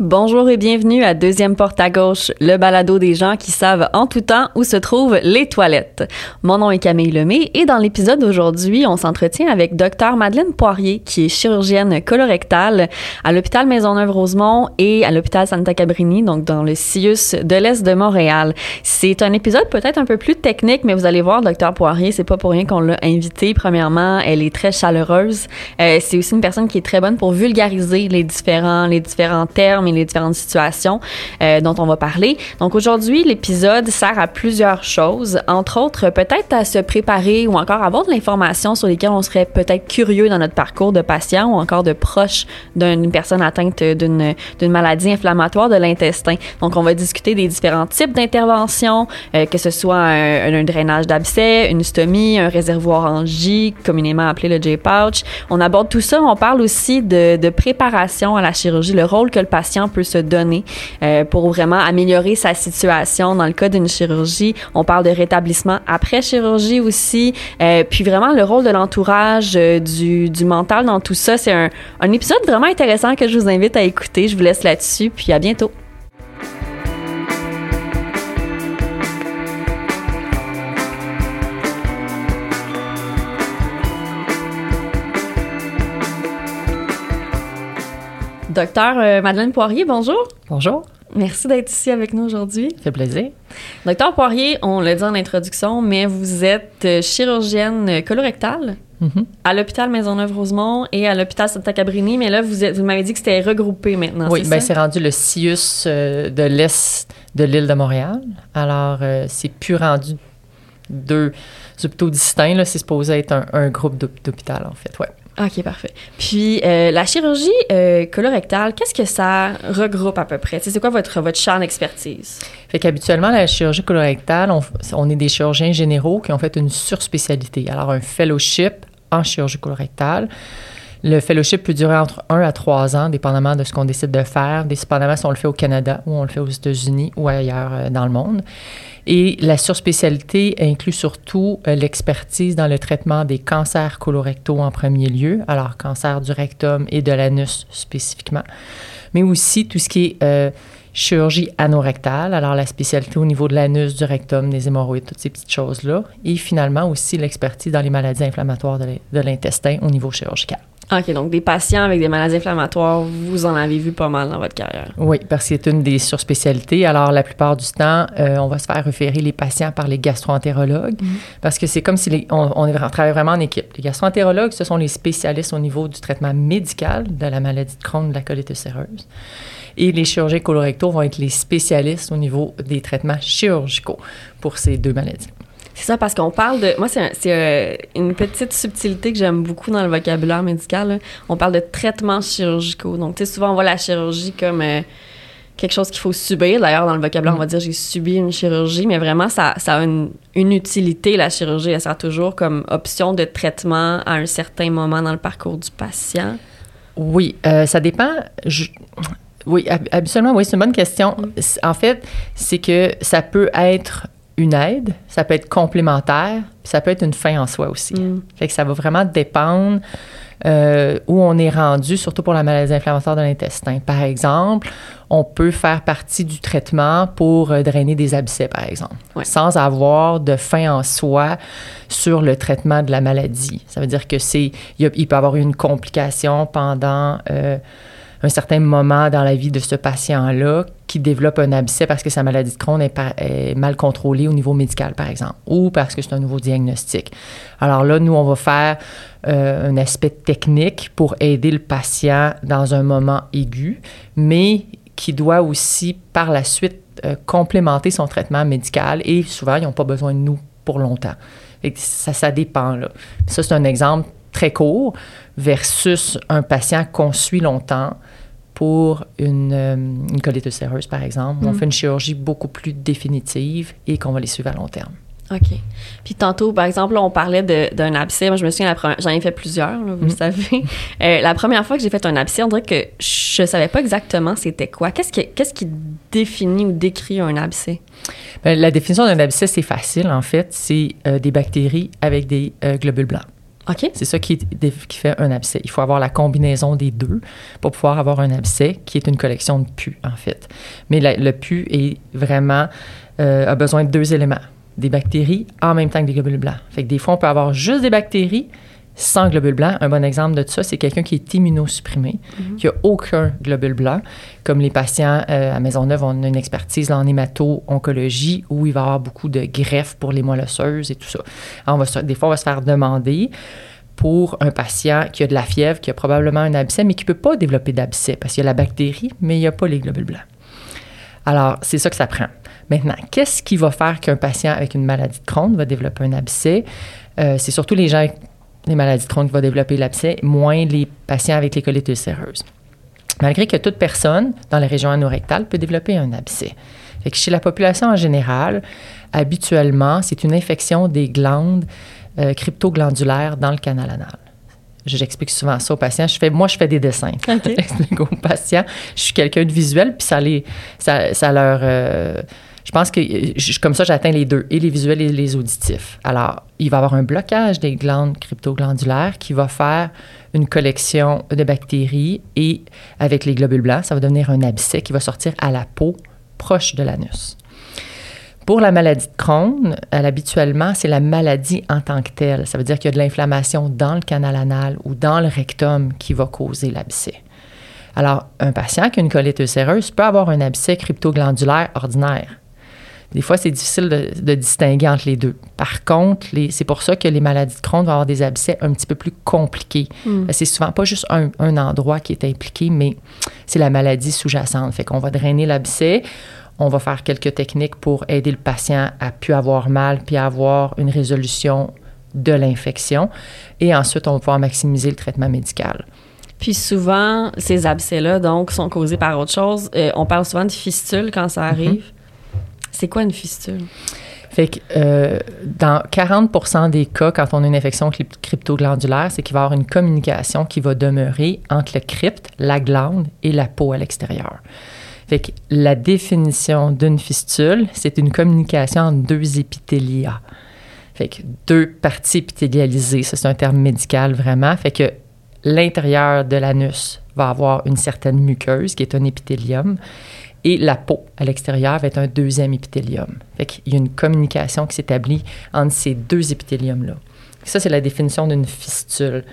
Bonjour et bienvenue à Deuxième Porte à gauche, le balado des gens qui savent en tout temps où se trouvent les toilettes. Mon nom est Camille Lemay et dans l'épisode d'aujourd'hui, on s'entretient avec Dr Madeleine Poirier, qui est chirurgienne colorectale à l'hôpital Maisonneuve-Rosemont et à l'hôpital Santa Cabrini, donc dans le CIUS de l'Est de Montréal. C'est un épisode peut-être un peu plus technique, mais vous allez voir, Dr Poirier, c'est pas pour rien qu'on l'a invitée. Premièrement, elle est très chaleureuse. Euh, c'est aussi une personne qui est très bonne pour vulgariser les différents, les différents termes les différentes situations euh, dont on va parler. Donc aujourd'hui, l'épisode sert à plusieurs choses, entre autres peut-être à se préparer ou encore avoir de l'information sur lesquelles on serait peut-être curieux dans notre parcours de patient ou encore de proche d'une personne atteinte d'une maladie inflammatoire de l'intestin. Donc on va discuter des différents types d'interventions, euh, que ce soit un, un drainage d'abcès, une stomie, un réservoir en J, communément appelé le J-pouch. On aborde tout ça. On parle aussi de, de préparation à la chirurgie, le rôle que le patient peut se donner euh, pour vraiment améliorer sa situation. Dans le cas d'une chirurgie, on parle de rétablissement après chirurgie aussi. Euh, puis vraiment le rôle de l'entourage, euh, du, mental dans tout ça. C'est un, un épisode vraiment intéressant que je vous invite à écouter. Je vous laisse là-dessus. Puis à bientôt. Docteur euh, Madeleine Poirier, bonjour. Bonjour. Merci d'être ici avec nous aujourd'hui. Ça fait plaisir. Docteur Poirier, on l'a dit en introduction, mais vous êtes euh, chirurgienne colorectale Mhm. à l'hôpital Maisonneuve-Rosemont et à l'hôpital Santa Cabrini, mais là, vous, êtes- vous m'avez dit que c'était regroupé maintenant, oui, c'est ben ça? c'est rendu le CIUS euh, de l'Est de l'île de Montréal. Alors, euh, c'est plus rendu deux hôpitaux distincts. là. C'est supposé être un, un groupe d'hôp- d'hôpital, en fait. Ouais. OK, parfait. Puis, euh, la chirurgie euh, colorectale, qu'est-ce que ça regroupe à peu près? C'est quoi votre, votre champ d'expertise? Fait qu'habituellement, la chirurgie colorectale, on, on est des chirurgiens généraux qui ont fait une surspécialité. Alors, un fellowship en chirurgie colorectale. Le fellowship peut durer entre 1 à 3 ans, dépendamment de ce qu'on décide de faire, dépendamment si on le fait au Canada ou on le fait aux États-Unis ou ailleurs euh, dans le monde. Et la surspécialité inclut surtout euh, l'expertise dans le traitement des cancers colorectaux en premier lieu, alors cancer du rectum et de l'anus spécifiquement, mais aussi tout ce qui est euh, chirurgie anorectale, alors la spécialité au niveau de l'anus, du rectum, des hémorroïdes, toutes ces petites choses-là, et finalement aussi l'expertise dans les maladies inflammatoires de l'in- de l'intestin au niveau chirurgical. OK, donc des patients avec des maladies inflammatoires, vous en avez vu pas mal dans votre carrière. Oui, parce que c'est une des surspécialités. Alors, la plupart du temps, euh, on va se faire référer les patients par les gastroentérologues parce que c'est comme si les- on, on travaille vraiment en équipe. Les gastroentérologues, ce sont les spécialistes au niveau du traitement médical de la maladie de Crohn, de la colite ulcéreuse. Et les chirurgiens colorectaux vont être les spécialistes au niveau des traitements chirurgicaux pour ces deux maladies. C'est ça, parce qu'on parle de. Moi, c'est un- euh, une petite subtilité que j'aime beaucoup dans le vocabulaire médical. là. On parle de traitements chirurgicaux. Donc, tu sais, souvent, on voit la chirurgie comme euh, quelque chose qu'il faut subir. D'ailleurs, dans le vocabulaire, on va dire j'ai subi une chirurgie, mais vraiment, ça, ça a une, une utilité, la chirurgie. Elle sert toujours comme option de traitement à un certain moment dans le parcours du patient. Oui, euh, ça dépend. Je- Oui, hab- habituellement, oui, c'est une bonne question. C- En fait, c'est que ça peut être une aide, ça peut être complémentaire, puis ça peut être une fin en soi aussi. Mm. Fait que ça va vraiment dépendre euh, où on est rendu, surtout pour la maladie inflammatoire de l'intestin. Par exemple, on peut faire partie du traitement pour euh, drainer des abcès, par exemple, Ouais. sans avoir de fin en soi sur le traitement de la maladie. Ça veut dire que c'est, il peut y avoir une complication pendant euh, un certain moment dans la vie de ce patient-là qui développe un abcès parce que sa maladie de Crohn est, mal contrôlée au niveau médical, par exemple, ou parce que c'est un nouveau diagnostic. Alors là, nous, on va faire euh, un aspect technique pour aider le patient dans un moment aigu, mais qui doit aussi, par la suite, euh, complémenter son traitement médical et souvent, ils n'ont pas besoin de nous pour longtemps. Ça, ça dépend, là. Ça, c'est un exemple très court versus un patient qu'on suit longtemps pour une, euh, une colite ulcéreuse, par exemple. où On Mm. fait une chirurgie beaucoup plus définitive et qu'on va les suivre à long terme. OK. Puis tantôt, par exemple, là, on parlait d'un abcès. Moi, je me souviens, j'en ai fait plusieurs, là, vous le Mhm. savez. Euh, la première fois que j'ai fait un abcès, on dirait que je savais pas exactement c'était quoi. Qu'est-ce qui, qu'est-ce qui définit ou décrit un abcès? Ben, la définition d'un abcès, c'est facile, en fait. C'est euh, des bactéries avec des euh, globules blancs. C'est ça qui, fait un abcès. Il faut avoir la combinaison des deux pour pouvoir avoir un abcès qui est une collection de pus, en fait. Mais le pus est vraiment, euh, a besoin de deux éléments. Des bactéries en même temps que des globules blancs. Fait des fois, on peut avoir juste des bactéries sans globules blancs. Un bon exemple de ça, c'est quelqu'un qui est immunosupprimé, mhm. qui n'a aucun globule blanc. Comme les patients euh, à Maisonneuve, on a une expertise en hémato-oncologie où il va y avoir beaucoup de greffes pour les moelle osseuses et tout ça. on va, des fois, on va se faire demander pour un patient qui a de la fièvre, qui a probablement un abcès, mais qui ne peut pas développer d'abcès parce qu'il y a la bactérie, mais il n'y a pas les globules blancs. Alors, c'est ça que ça prend. Maintenant, qu'est-ce qui va faire qu'un patient avec une maladie de Crohn va développer un abcès? Euh, c'est surtout les gens les maladies de Crohn qui vont développer l'abcès, moins les patients avec les colites ulcéreuses. Malgré que toute personne dans la région anorectale peut développer un abcès. Fait que chez la population en général, habituellement, c'est une infection des glandes euh, cryptoglandulaires dans le canal anal. J'explique souvent ça aux patients. Je fais, moi, je fais des dessins. J'explique aux patients. Je suis quelqu'un de visuel, puis ça, les, ça, ça leur... Euh, je pense que comme ça, j'atteins les deux, et les visuels et les auditifs. Alors, il va y avoir un blocage des glandes cryptoglandulaires qui va faire une collection de bactéries et avec les globules blancs, ça va devenir un abcès qui va sortir à la peau proche de l'anus. Pour la maladie de Crohn, habituellement, c'est la maladie en tant que telle. Ça veut dire qu'il y a de l'inflammation dans le canal anal ou dans le rectum qui va causer l'abcès. Alors, un patient qui a une colite ulcéreuse peut avoir un abcès cryptoglandulaire ordinaire. Des fois, c'est difficile de, distinguer entre les deux. Par contre, c'est pour ça que les maladies de Crohn vont avoir des abcès un petit peu plus compliqués. Hmm. C'est souvent pas juste un, endroit qui est impliqué, mais c'est la maladie sous-jacente. Fait qu'on va drainer l'abcès, on va faire quelques techniques pour aider le patient à plus avoir mal, puis à avoir une résolution de l'infection. Et ensuite, on va pouvoir maximiser le traitement médical. Puis souvent, ces abcès-là, donc, sont causés par autre chose. Euh, on parle souvent de fistules quand ça arrive. Mm-hmm. C'est quoi une fistule? Fait que euh, dans 40 des cas, quand on a une infection cryptoglandulaire, c'est qu'il va y avoir une communication qui va demeurer entre le crypte, la glande et la peau à l'extérieur. Fait la définition d'une fistule, c'est une communication entre deux épithélias. Fait deux parties épithélialisées, ça c'est un terme médical vraiment. Fait que l'intérieur de l'anus va avoir une certaine muqueuse qui est un épithélium et la peau à l'extérieur va être un deuxième épithélium. Fait qu'il y a une communication qui s'établit entre ces deux épithéliums-là. Ça, c'est la définition d'une fistule.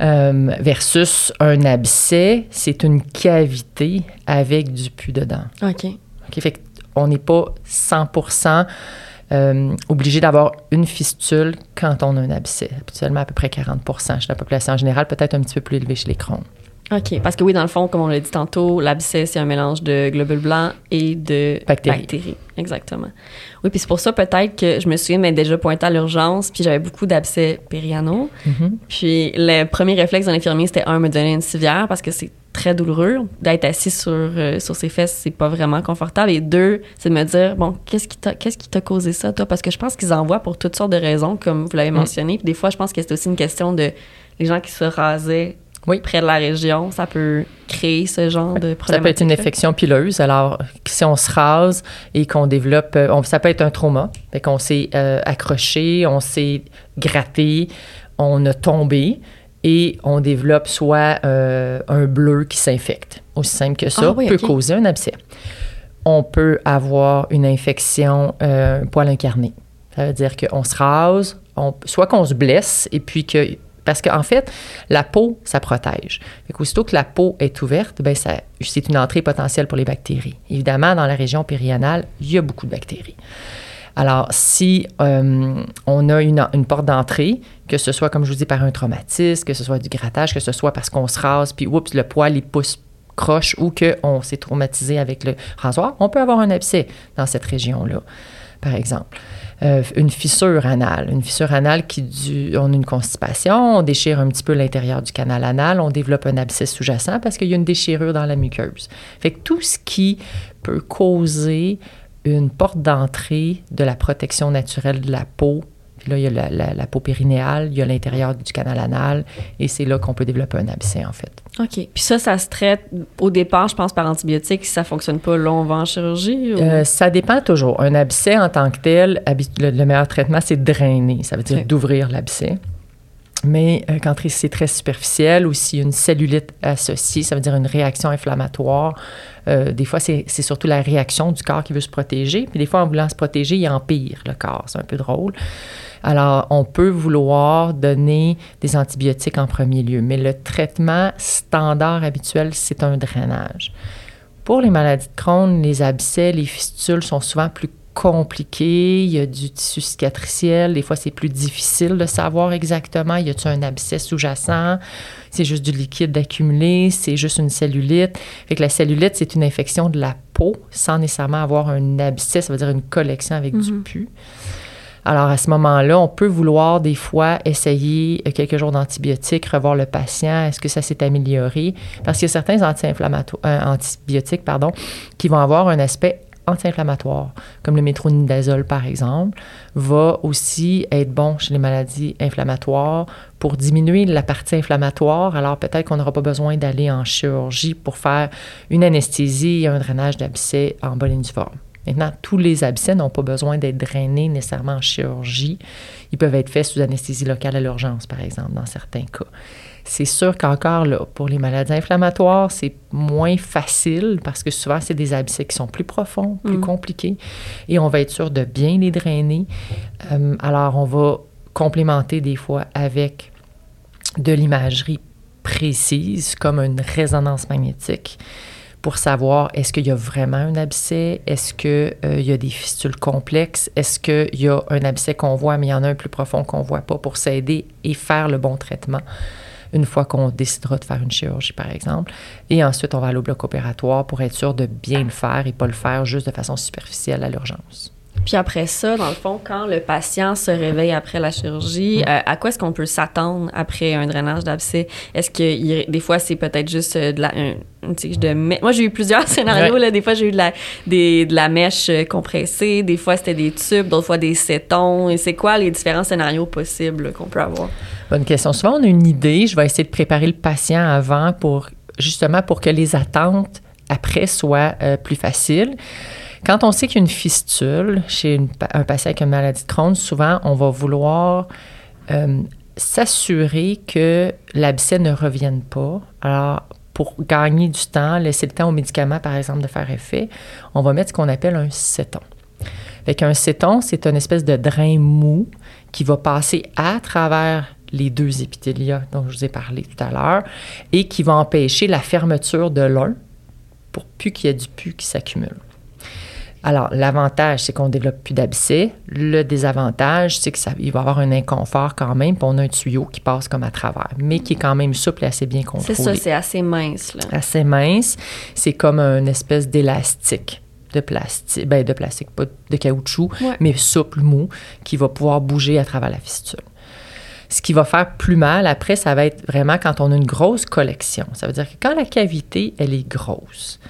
Euh, versus un abcès, c'est une cavité avec du pus dedans. OK. OK, fait qu'on n'est pas 100% euh, obligé d'avoir une fistule quand on a un abcès. Habituellement, à peu près 40 chez la population en général, peut-être un petit peu plus élevé chez les Crohn. OK. Parce que oui, dans le fond, comme on l'a dit tantôt, l'abcès, c'est un mélange de globules blancs et de bactéries. Exactement. Oui, puis c'est pour ça peut-être que je me souviens m'être déjà pointée à l'urgence, puis j'avais beaucoup d'abcès périanaux. Mm-hmm. Puis le premier réflexe de l'infirmier, c'était un, me donner une civière parce que c'est très douloureux. D'être assis sur, euh, sur ses fesses, c'est pas vraiment confortable. Et deux, c'est de me dire, bon, qu'est-ce qui t'a, qu'est-ce qui t'a causé ça, toi? Parce que je pense qu'ils envoient pour toutes sortes de raisons, comme vous l'avez mm. mentionné. Puis des fois, je pense que c'est aussi une question de les gens qui se rasaient oui. près de la région, ça peut créer ce genre de problème. Ça peut être une infection pileuse. Alors, si on se rase et qu'on développe, euh, ça peut être un trauma. Fait qu'on s'est euh, accroché, on s'est gratté, on a tombé et on développe soit euh, un bleu qui s'infecte. Aussi simple que ça, ah peut causer un abcès. On peut avoir une infection poil incarné. Ça veut dire qu'on se rase, soit qu'on se blesse et puis que parce qu'en fait, la peau, ça protège. Fait Aussitôt que la peau est ouverte, ben c'est une entrée potentielle pour les bactéries. Évidemment, dans la région périanale, il y a beaucoup de bactéries. Alors, si euh, on a une, porte d'entrée, que ce soit, comme je vous dis, par un traumatisme, que ce soit du grattage, que ce soit parce qu'on se rase, puis oups, le poil, il pousse croche ou qu'on s'est traumatisé avec le rasoir, on peut avoir un abcès dans cette région-là, par exemple. Euh, une fissure anale. Une fissure anale qui, du, on a une constipation, on déchire un petit peu l'intérieur du canal anal, on développe un abcès sous-jacent parce qu'il y a une déchirure dans la muqueuse. Fait que tout ce qui peut causer une porte d'entrée de la protection naturelle de la peau là, il y a la, peau périnéale, il y a l'intérieur du canal anal, et c'est là qu'on peut développer un abcès, en fait. OK. Puis ça, ça se traite au départ, je pense, par antibiotiques. Si ça fonctionne pas, là, on va en chirurgie? Euh, ça dépend toujours. Un abcès en tant que tel, le, meilleur traitement, c'est de drainer. Ça veut dire d'ouvrir l'abcès. Mais euh, quand c'est très superficiel ou s'il y a une cellulite associée, ça veut dire une réaction inflammatoire, euh, des fois, c'est surtout la réaction du corps qui veut se protéger. Puis des fois, en voulant se protéger, il empire le corps. C'est un peu drôle. Alors, on peut vouloir donner des antibiotiques en premier lieu, mais le traitement standard habituel, c'est un drainage. Pour les maladies de Crohn, les abcès, les fistules sont souvent plus compliqué, il y a du tissu cicatriciel, des fois c'est plus difficile de savoir exactement, y a-t-il un abcès sous-jacent, c'est juste du liquide accumulé, c'est juste une cellulite. Fait que la cellulite, c'est une infection de la peau sans nécessairement avoir un abcès, ça veut dire une collection avec du mhm. pus. Alors à ce moment-là, on peut vouloir des fois essayer quelques jours d'antibiotiques, revoir le patient, est-ce que ça s'est amélioré? Parce qu'il y a certains euh, antibiotiques pardon, qui vont avoir un aspect anti-inflammatoire, comme le métronidazole par exemple, va aussi être bon chez les maladies inflammatoires pour diminuer la partie inflammatoire. Alors peut-être qu'on n'aura pas besoin d'aller en chirurgie pour faire une anesthésie et un drainage d'abcès en bol forme. Maintenant, tous les abcès n'ont pas besoin d'être drainés nécessairement en chirurgie. Ils peuvent être faits sous anesthésie locale à l'urgence, par exemple, dans certains cas. C'est sûr qu'encore, là, pour les maladies inflammatoires, c'est moins facile parce que souvent, c'est des abcès qui sont plus profonds, plus mm. compliqués et on va être sûr de bien les drainer. Euh, alors, on va complémenter des fois avec de l'imagerie précise, comme une résonance magnétique pour savoir est-ce qu'il y a vraiment un abcès, est-ce qu'il euh, y a des fistules complexes, est-ce qu'il y a un abcès qu'on voit, mais il y en a un plus profond qu'on ne voit pas pour s'aider et faire le bon traitement une fois qu'on décidera de faire une chirurgie, par exemple. Et ensuite, on va aller au bloc opératoire pour être sûr de bien le faire et pas le faire juste de façon superficielle à l'urgence. Puis après ça, dans le fond, quand le patient se réveille après la chirurgie, euh, à quoi est-ce qu'on peut s'attendre après un drainage d'abcès? Est-ce que des fois, c'est peut-être juste euh, de la, de Moi, j'ai eu plusieurs scénarios. Là. Des fois, j'ai eu de la, des, de la mèche euh, compressée. Des fois, c'était des tubes. D'autres fois, des cétons. Et c'est quoi les différents scénarios possibles qu'on peut avoir? Bonne question. Souvent, on a une idée. Je vais essayer de préparer le patient avant pour justement pour que les attentes après soient plus faciles. Quand on sait qu'il y a une fistule chez un patient avec une maladie de Crohn, souvent, on va vouloir euh, s'assurer que l'abcès ne revienne pas. Alors, pour gagner du temps, laisser le temps aux médicaments, par exemple, de faire effet, on va mettre ce qu'on appelle un céton. Fait un céton, c'est une espèce de drain mou qui va passer à travers les deux épithélias dont je vous ai parlé tout à l'heure et qui va empêcher la fermeture de l'un pour plus qu'il y ait du pus qui s'accumule. Alors, l'avantage, c'est qu'on développe plus d'abcès. Le désavantage, c'est qu'il va y avoir un inconfort quand même, puis on a un tuyau qui passe comme à travers, mais qui est quand même souple et assez bien contrôlé. C'est ça, c'est assez mince. Là. Assez mince. C'est comme une espèce d'élastique de plastique, ben de plastique, pas de caoutchouc, mais souple, mou, qui va pouvoir bouger à travers la fistule. Ce qui va faire plus mal après, ça va être vraiment quand on a une grosse collection. Ça veut dire que quand la cavité, elle est grosse,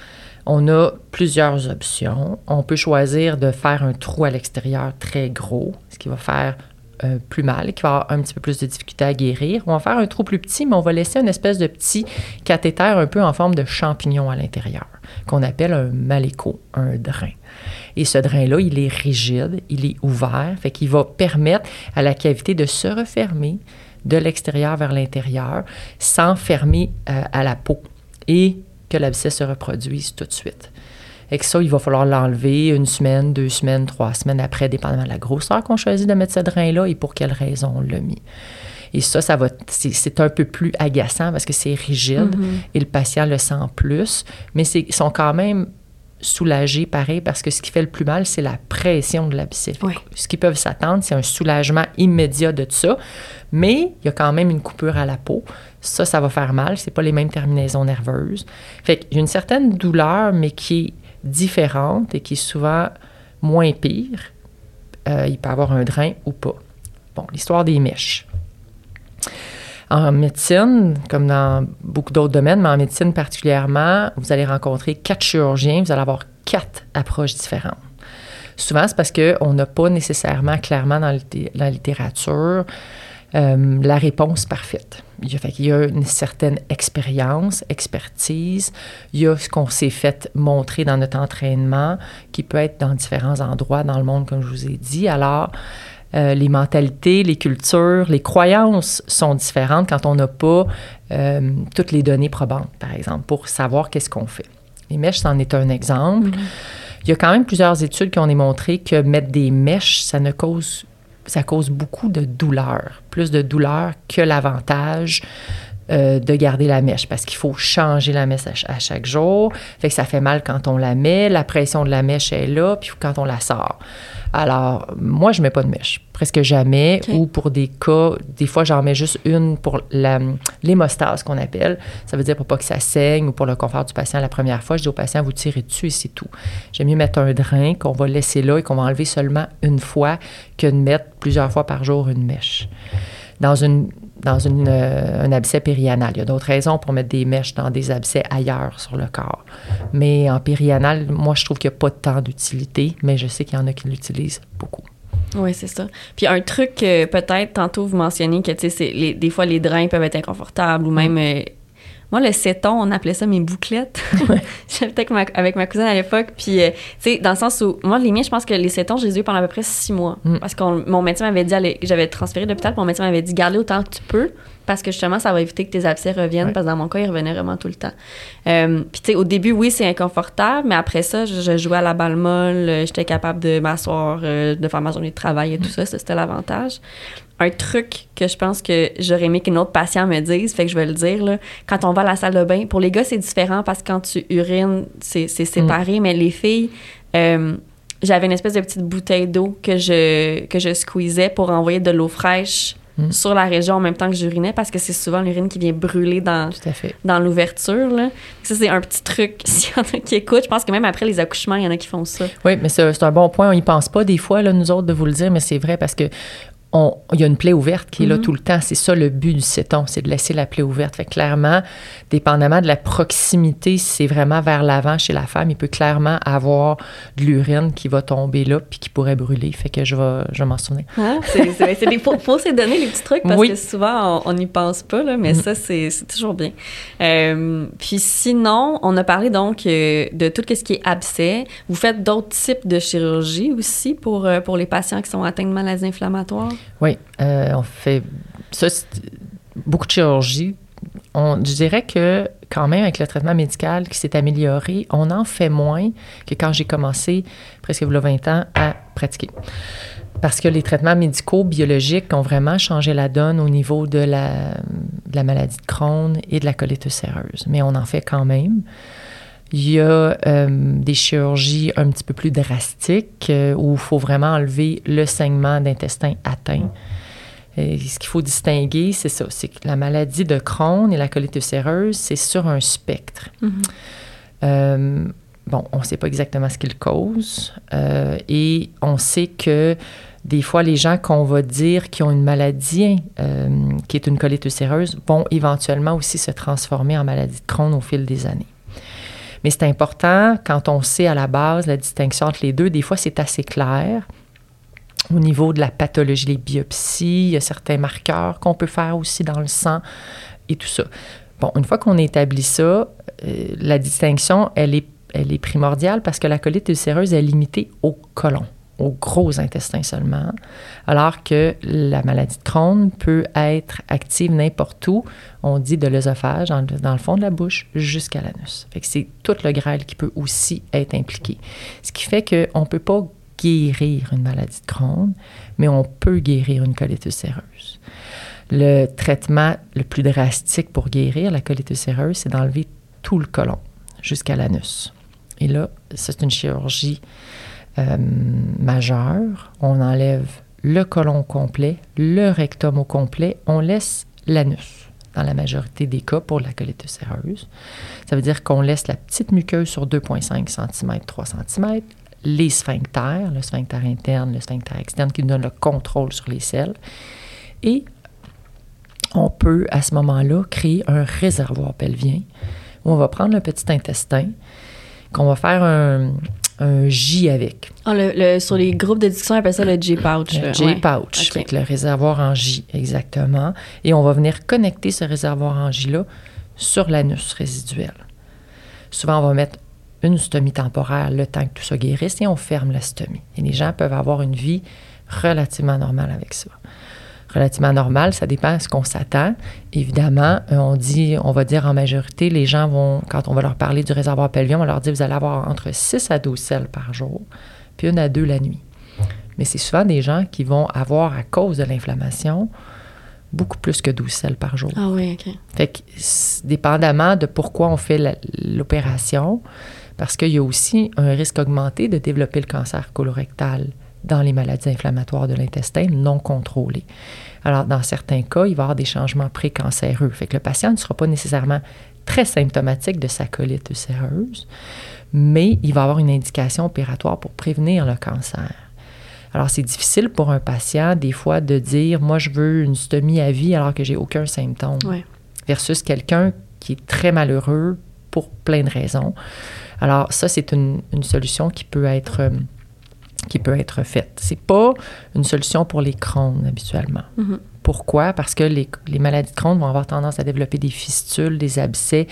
on a plusieurs options. On peut choisir de faire un trou à l'extérieur très gros, ce qui va faire euh, plus mal, qui va avoir un petit peu plus de difficulté à guérir. On va faire un trou plus petit, mais on va laisser une espèce de petit cathéter un peu en forme de champignon à l'intérieur, qu'on appelle un maléco, un drain. Et ce drain-là, il est rigide, il est ouvert, fait qu'il va permettre à la cavité de se refermer de l'extérieur vers l'intérieur sans fermer euh, à la peau. Et que l'abcès se reproduise tout de suite. Et que ça, il va falloir l'enlever une semaine, deux semaines, trois semaines après, dépendamment de la grosseur qu'on choisit de mettre ce drain-là et pour quelle raison on l'a mis. Et ça, ça va, c'est un peu plus agaçant parce que c'est rigide mm-hmm. et le patient le sent plus, mais ils sont quand même soulagés pareil parce que ce qui fait le plus mal, c'est la pression de l'abcès. Ce qu'ils peuvent s'attendre, c'est un soulagement immédiat de ça, mais il y a quand même une coupure à la peau. Ça, ça va faire mal. C'est pas les mêmes terminaisons nerveuses. Fait qu'il y a une certaine douleur, mais qui est différente et qui est souvent moins pire. Euh, il peut avoir un drain ou pas. Bon, l'histoire des mèches. En médecine, comme dans beaucoup d'autres domaines, mais en médecine particulièrement, vous allez rencontrer quatre chirurgiens, vous allez avoir quatre approches différentes. Souvent, c'est parce qu'on n'a pas nécessairement clairement dans la littérature euh, la réponse parfaite. Il, fait y a une certaine expérience, expertise. Il y a ce qu'on s'est fait montrer dans notre entraînement qui peut être dans différents endroits dans le monde, comme je vous ai dit. Alors, Euh, les mentalités, les cultures, les croyances sont différentes quand on n'a pas euh, toutes les données probantes, par exemple, pour savoir qu'est-ce qu'on fait. Les mèches, c'en est un exemple. Mhm. Il y a quand même plusieurs études qui ont démontré que mettre des mèches, ça ne cause ça cause beaucoup de douleur, plus de douleur que l'avantage euh, de garder la mèche parce qu'il faut changer la mèche à, chaque jour. Fait que ça fait mal quand on la met, la pression de la mèche est là, puis quand on la sort. Alors, moi, je mets pas de mèche, presque jamais, ou pour des cas, des fois, j'en mets juste une pour l'hémostase qu'on appelle. Ça veut dire pour pas que ça saigne ou pour le confort du patient la première fois. Je dis au patient, vous tirez dessus et c'est tout. J'aime mieux mettre un drain qu'on va laisser là et qu'on va enlever seulement une fois que de mettre plusieurs fois par jour une mèche. Dans une dans une, euh, un abcès périanal. Il y a d'autres raisons pour mettre des mèches dans des abcès ailleurs sur le corps. Mais en périanal, moi, je trouve qu'il n'y a pas tant d'utilité, mais je sais qu'il y en a qui l'utilisent beaucoup. Oui, c'est ça. Puis un truc, peut-être, tantôt vous mentionnez que, tu sais, des fois, les drains peuvent être inconfortables ou mm. même... Euh, moi, le céton, on appelait ça mes bouclettes. J'étais avec ma, cousine à l'époque. Puis, euh, tu sais, dans le sens où, moi, les miens, je pense que les cétons, je les ai eu pendant à peu près six mois. Mm. Parce que mon médecin m'avait dit, j'avais transféré d'hôpital, mon médecin m'avait dit, garde autant que tu peux. Parce que justement, ça va éviter que tes abcès reviennent. Parce que dans mon cas, ils revenaient vraiment tout le temps. Euh, puis, tu sais, au début, oui, c'est inconfortable. Mais après ça, je, jouais à la balle molle. Euh, j'étais capable de m'asseoir, de faire ma journée de travail et tout mm. ça. C'était l'avantage un truc que je pense que j'aurais aimé qu'un autre patient me dise, fait que je vais le dire, là, quand on va à la salle de bain, pour les gars, c'est différent parce que quand tu urines, c'est séparé, mm. mais les filles, euh, j'avais une espèce de petite bouteille d'eau que je, que je squeezais pour envoyer de l'eau fraîche mm. sur la région en même temps que j'urinais parce que c'est souvent l'urine qui vient brûler dans, dans l'ouverture. Ça, c'est un petit truc. S'il y en a qui écoutent, je pense que même après les accouchements, il y en a qui font ça. Oui, mais c'est un bon point. On n'y pense pas des fois, là, nous autres, de vous le dire, mais c'est vrai parce que il y a une plaie ouverte qui est là mm-hmm. tout le temps. C'est ça le but du céton, c'est de laisser la plaie ouverte. Fait clairement, dépendamment de la proximité, si c'est vraiment vers l'avant chez la femme, il peut clairement avoir de l'urine qui va tomber là puis qui pourrait brûler. Fait que je vais, je m'en souvenir. Ah, c'est des faut, faut se donner les petits trucs parce que souvent on n'y pense pas, là, mais mm-hmm. ça, c'est toujours bien. Euh, puis sinon, on a parlé donc euh, de tout ce qui est abcès. Vous faites d'autres types de chirurgie aussi pour, euh, pour les patients qui sont atteints de maladies inflammatoires? Oui, euh, on fait ça, beaucoup de chirurgie. On, je dirais que quand même, avec le traitement médical qui s'est amélioré, on en fait moins que quand j'ai commencé, presque il y a 20 ans, à pratiquer. Parce que les traitements médicaux biologiques ont vraiment changé la donne au niveau de la, de la maladie de Crohn et de la colite ulcéreuse. Mais on en fait quand même. Il y a euh, des chirurgies un petit peu plus drastiques euh, où il faut vraiment enlever le saignement d'intestin atteint. Et ce qu'il faut distinguer, c'est ça, c'est que la maladie de Crohn et la colite ulcéreuse, c'est sur un spectre. Mm-hmm. Euh, bon, on ne sait pas exactement ce qu'il cause et on sait que des fois, les gens qu'on va dire qui ont une maladie qui est une colite ulcéreuse vont éventuellement aussi se transformer en maladie de Crohn au fil des années. Mais c'est important, quand on sait à la base la distinction entre les deux, des fois c'est assez clair. Au niveau de la pathologie, les biopsies, il y a certains marqueurs qu'on peut faire aussi dans le sang et tout ça. Bon, une fois qu'on établit ça, euh, la distinction, elle est, elle est primordiale parce que la colite ulcéreuse est limitée au côlon au gros intestin seulement, alors que la maladie de Crohn peut être active n'importe où. On dit de l'œsophage, dans, le fond de la bouche, jusqu'à l'anus. c'est tout le grêle qui peut aussi être impliqué. Ce qui fait qu'on ne peut pas guérir une maladie de Crohn, mais on peut guérir une colite ulcéreuse. Le traitement le plus drastique pour guérir la colite ulcéreuse, c'est d'enlever tout le côlon jusqu'à l'anus. Et là, c'est une chirurgie euh, majeur, on enlève le côlon complet, le rectum au complet, on laisse l'anus dans la majorité des cas pour la colite ulcéreuse. Ça veut dire qu'on laisse la petite muqueuse sur 2,5 cm, 3 cm, les sphincters, le sphincter interne, le sphincter externe qui nous donne le contrôle sur les selles. Et on peut à ce moment-là créer un réservoir pelvien où on va prendre le petit intestin, qu'on va faire un, un J avec. Ah, le, sur les groupes de discussion, on appelle ça le J-pouch. Le J-pouch, le réservoir en J, exactement. Et on va venir connecter ce réservoir en J-là sur l'anus résiduel. Souvent, on va mettre une stomie temporaire le temps que tout ça guérisse et on ferme la stomie. Et les gens peuvent avoir une vie relativement normal avec ça. Relativement normal, ça dépend de ce qu'on s'attend. Évidemment, euh, on dit, on va dire en majorité, les gens vont, quand on va leur parler du réservoir pelvien, on va leur dire vous allez avoir entre 6 à 12 selles par jour, puis une à deux la nuit. Mais c'est souvent des gens qui vont avoir, à cause de l'inflammation, beaucoup plus que 12 selles par jour. Ah oui, OK. Fait que, dépendamment de pourquoi on fait l'opération, parce qu'il y a aussi un risque augmenté de développer le cancer colorectal dans les maladies inflammatoires de l'intestin non contrôlées. Alors, dans certains cas, il va y avoir des changements précancéreux. Fait que le patient ne sera pas nécessairement très symptomatique de sa colite ulcéreuse, mais il va avoir une indication opératoire pour prévenir le cancer. Alors, c'est difficile pour un patient, des fois, de dire Moi, je veux une stomie à vie alors que j'ai aucun symptôme. Versus quelqu'un qui est très malheureux pour plein de raisons. Alors, ça, c'est une, solution qui peut être. Qui peut être faite. C'est pas une solution pour les Crohn habituellement. Mm-hmm. Pourquoi? Parce que les, les, maladies de Crohn vont avoir tendance à développer des fistules, des abcès,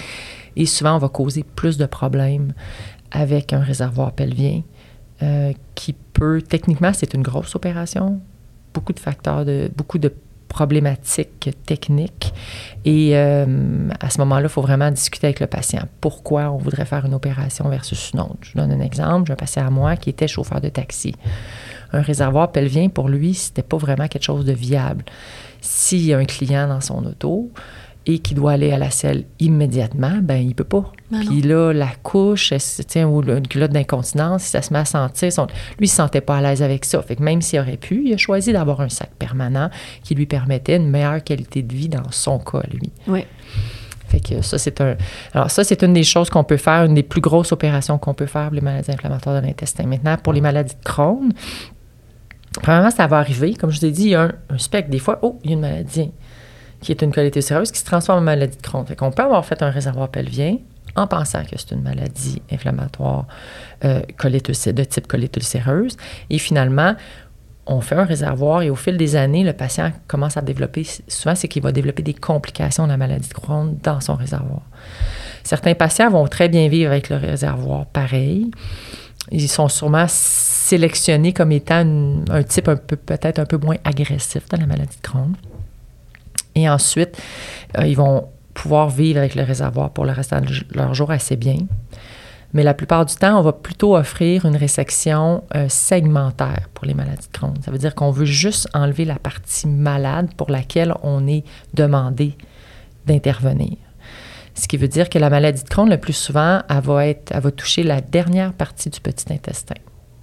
et souvent on va causer plus de problèmes avec un réservoir pelvien euh, qui peut, techniquement, c'est une grosse opération, beaucoup de facteurs, de, beaucoup de problématiques techniques. Et euh, à ce moment-là, il faut vraiment discuter avec le patient. Pourquoi on voudrait faire une opération versus une autre? Je donne un exemple. J'ai un patient à moi qui était chauffeur de taxi. Un réservoir pelvien, pour lui, c'était pas vraiment quelque chose de viable. S'il y a un client dans son auto, et qui doit aller à la selle immédiatement, ben il peut pas. Ben Puis là, la couche, tient, ou une culotte d'incontinence, ça se met à sentir, lui, il se sentait pas à l'aise avec ça. Fait que même s'il aurait pu, il a choisi d'avoir un sac permanent qui lui permettait une meilleure qualité de vie dans son cas, lui. Oui. Fait que ça, c'est un... Alors ça, c'est une des choses qu'on peut faire, une des plus grosses opérations qu'on peut faire pour les maladies inflammatoires de l'intestin. Maintenant, pour les maladies de Crohn, premièrement, ça va arriver. Comme je vous ai dit, il y a un, un spectre. Des fois, oh, il y a une maladie qui est une colite ulcéreuse qui se transforme en maladie de Crohn. Fait qu'on peut avoir fait un réservoir pelvien en pensant que c'est une maladie inflammatoire euh, de type colite ulcéreuse. Et finalement, on fait un réservoir et au fil des années, le patient commence à développer, souvent c'est qu'il va développer des complications de la maladie de Crohn dans son réservoir. Certains patients vont très bien vivre avec le réservoir pareil. Ils sont sûrement sélectionnés comme étant un type peut-être un peu moins agressif de la maladie de Crohn. Et ensuite, euh, ils vont pouvoir vivre avec le réservoir pour le reste de leur jour assez bien. Mais la plupart du temps, on va plutôt offrir une résection euh, segmentaire pour les maladies de Crohn. Ça veut dire qu'on veut juste enlever la partie malade pour laquelle on est demandé d'intervenir. Ce qui veut dire que la maladie de Crohn, le plus souvent, elle va, être, elle va toucher la dernière partie du petit intestin,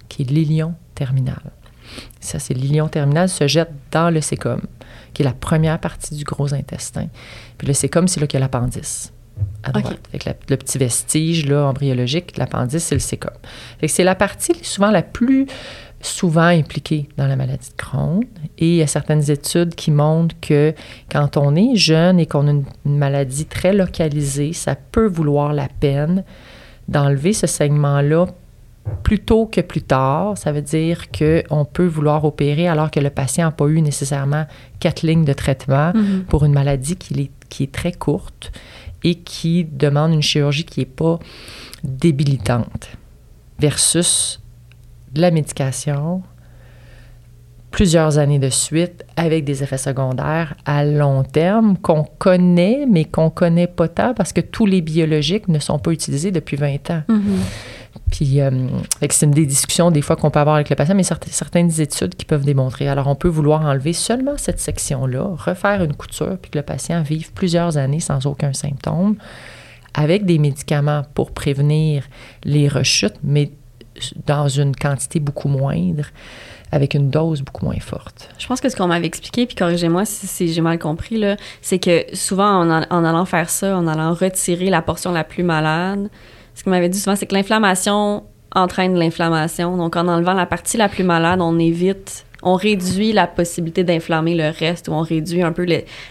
qui est l'ilion terminal. Ça, c'est l'ilion terminal se jette dans le sécum qui est la première partie du gros intestin. Puis là, c'est comme si là qu'il y a l'appendice à droite. le petit vestige là, embryologique, l'appendice, c'est le sécum. c'est la partie souvent la plus souvent impliquée dans la maladie de Crohn. Et il y a certaines études qui montrent que quand on est jeune et qu'on a une, maladie très localisée, ça peut vouloir la peine d'enlever ce segment-là plus tôt que plus tard. Ça veut dire qu'on peut vouloir opérer alors que le patient n'a pas eu nécessairement quatre lignes de traitement mhm. pour une maladie qui est, qui est très courte et qui demande une chirurgie qui n'est pas débilitante versus de la médication plusieurs années de suite avec des effets secondaires à long terme qu'on connaît, mais qu'on connaît pas tant parce que tous les biologiques ne sont pas utilisés depuis 20 ans. Mhm. Puis, euh, c'est une des discussions des fois qu'on peut avoir avec le patient, mais certaines, études qui peuvent démontrer. Alors, on peut vouloir enlever seulement cette section-là, refaire une couture, puis que le patient vive plusieurs années sans aucun symptôme, avec des médicaments pour prévenir les rechutes, mais dans une quantité beaucoup moindre, avec une dose beaucoup moins forte. Je pense que ce qu'on m'avait expliqué, puis corrigez-moi si, j'ai mal compris, c'est que souvent, en, en allant faire ça, en allant retirer la portion la plus malade, ce qu'on m'avait dit souvent, c'est que l'inflammation entraîne l'inflammation. Donc, en enlevant la partie la plus malade, on évite, on réduit la possibilité d'inflammer le reste ou on réduit un peu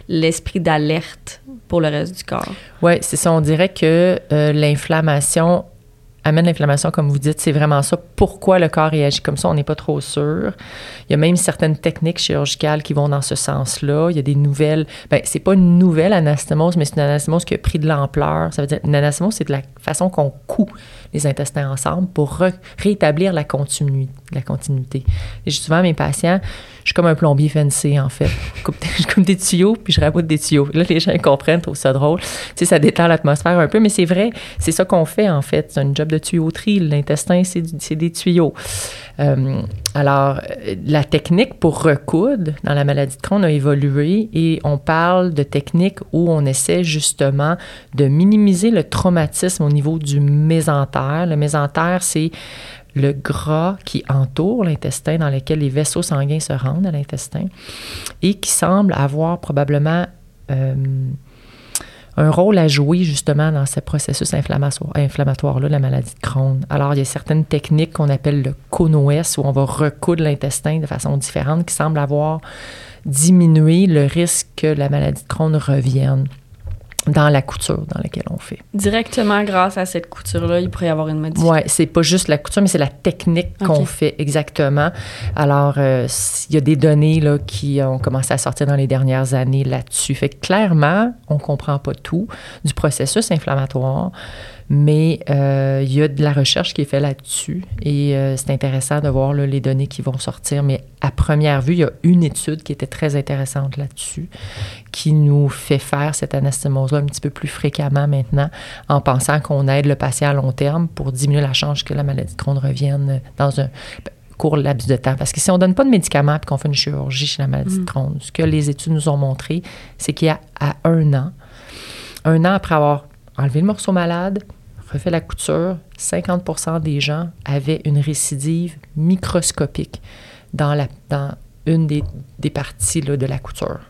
l'esprit d'alerte pour le reste du corps. Oui, c'est ça. On dirait que euh, l'inflammation amène l'inflammation, comme vous dites, c'est vraiment ça. Pourquoi le corps réagit comme ça, on n'est pas trop sûr. Il y a même certaines techniques chirurgicales qui vont dans ce sens-là. Il y a des nouvelles. Ben, c'est pas une nouvelle anastomose, mais c'est une anastomose qui a pris de l'ampleur. Ça veut dire, une anastomose, c'est de la façon qu'on coud les intestins ensemble pour rétablir la, continuité, la continuité. Et souvent mes patients, je suis comme un plombier fancy, en fait. Je coupe, des tuyaux, puis je raboute des tuyaux. Là, les gens comprennent, trouvent ça drôle. Tu sais, ça détend l'atmosphère un peu, mais c'est vrai, c'est ça qu'on fait, en fait. C'est un job de tuyauterie. L'intestin, c'est des tuyaux. Euh, alors, la technique pour recoudre dans la maladie de Crohn a évolué et on parle de technique où on essaie justement de minimiser le traumatisme au niveau du mésentère. Le mésentère, c'est le gras qui entoure l'intestin, dans lequel les vaisseaux sanguins se rendent à l'intestin, et qui semble avoir probablement euh, un rôle à jouer justement dans ce processus inflammatoire-là, la maladie de Crohn. Alors, il y a certaines techniques qu'on appelle le CONOS, où on va recoudre l'intestin de façon différente, qui semblent avoir diminué le risque que la maladie de Crohn revienne dans la couture dans laquelle on fait. Directement grâce à cette couture-là, il pourrait y avoir une modification. Oui, c'est pas juste la couture, mais c'est la technique qu'on fait exactement. Alors, euh, il y a des données là, qui ont commencé à sortir dans les dernières années là-dessus. Fait que clairement, on comprend pas tout du processus inflammatoire. Mais euh, il y a de la recherche qui est faite là-dessus et euh, c'est intéressant de voir les données qui vont sortir. Mais à première vue, il y a une étude qui était très intéressante là-dessus qui nous fait faire cette anastomose-là un petit peu plus fréquemment maintenant en pensant qu'on aide le patient à long terme pour diminuer la chance que la maladie de Crohn revienne dans un court laps de temps. Parce que si on ne donne pas de médicaments et qu'on fait une chirurgie chez la maladie de mm. Crohn, ce que les études nous ont montré, c'est qu'il y a à un an, un an après avoir enlevé le morceau malade, refait la couture, 50 des gens avaient une récidive microscopique dans, la, dans une des, des parties là, de la couture.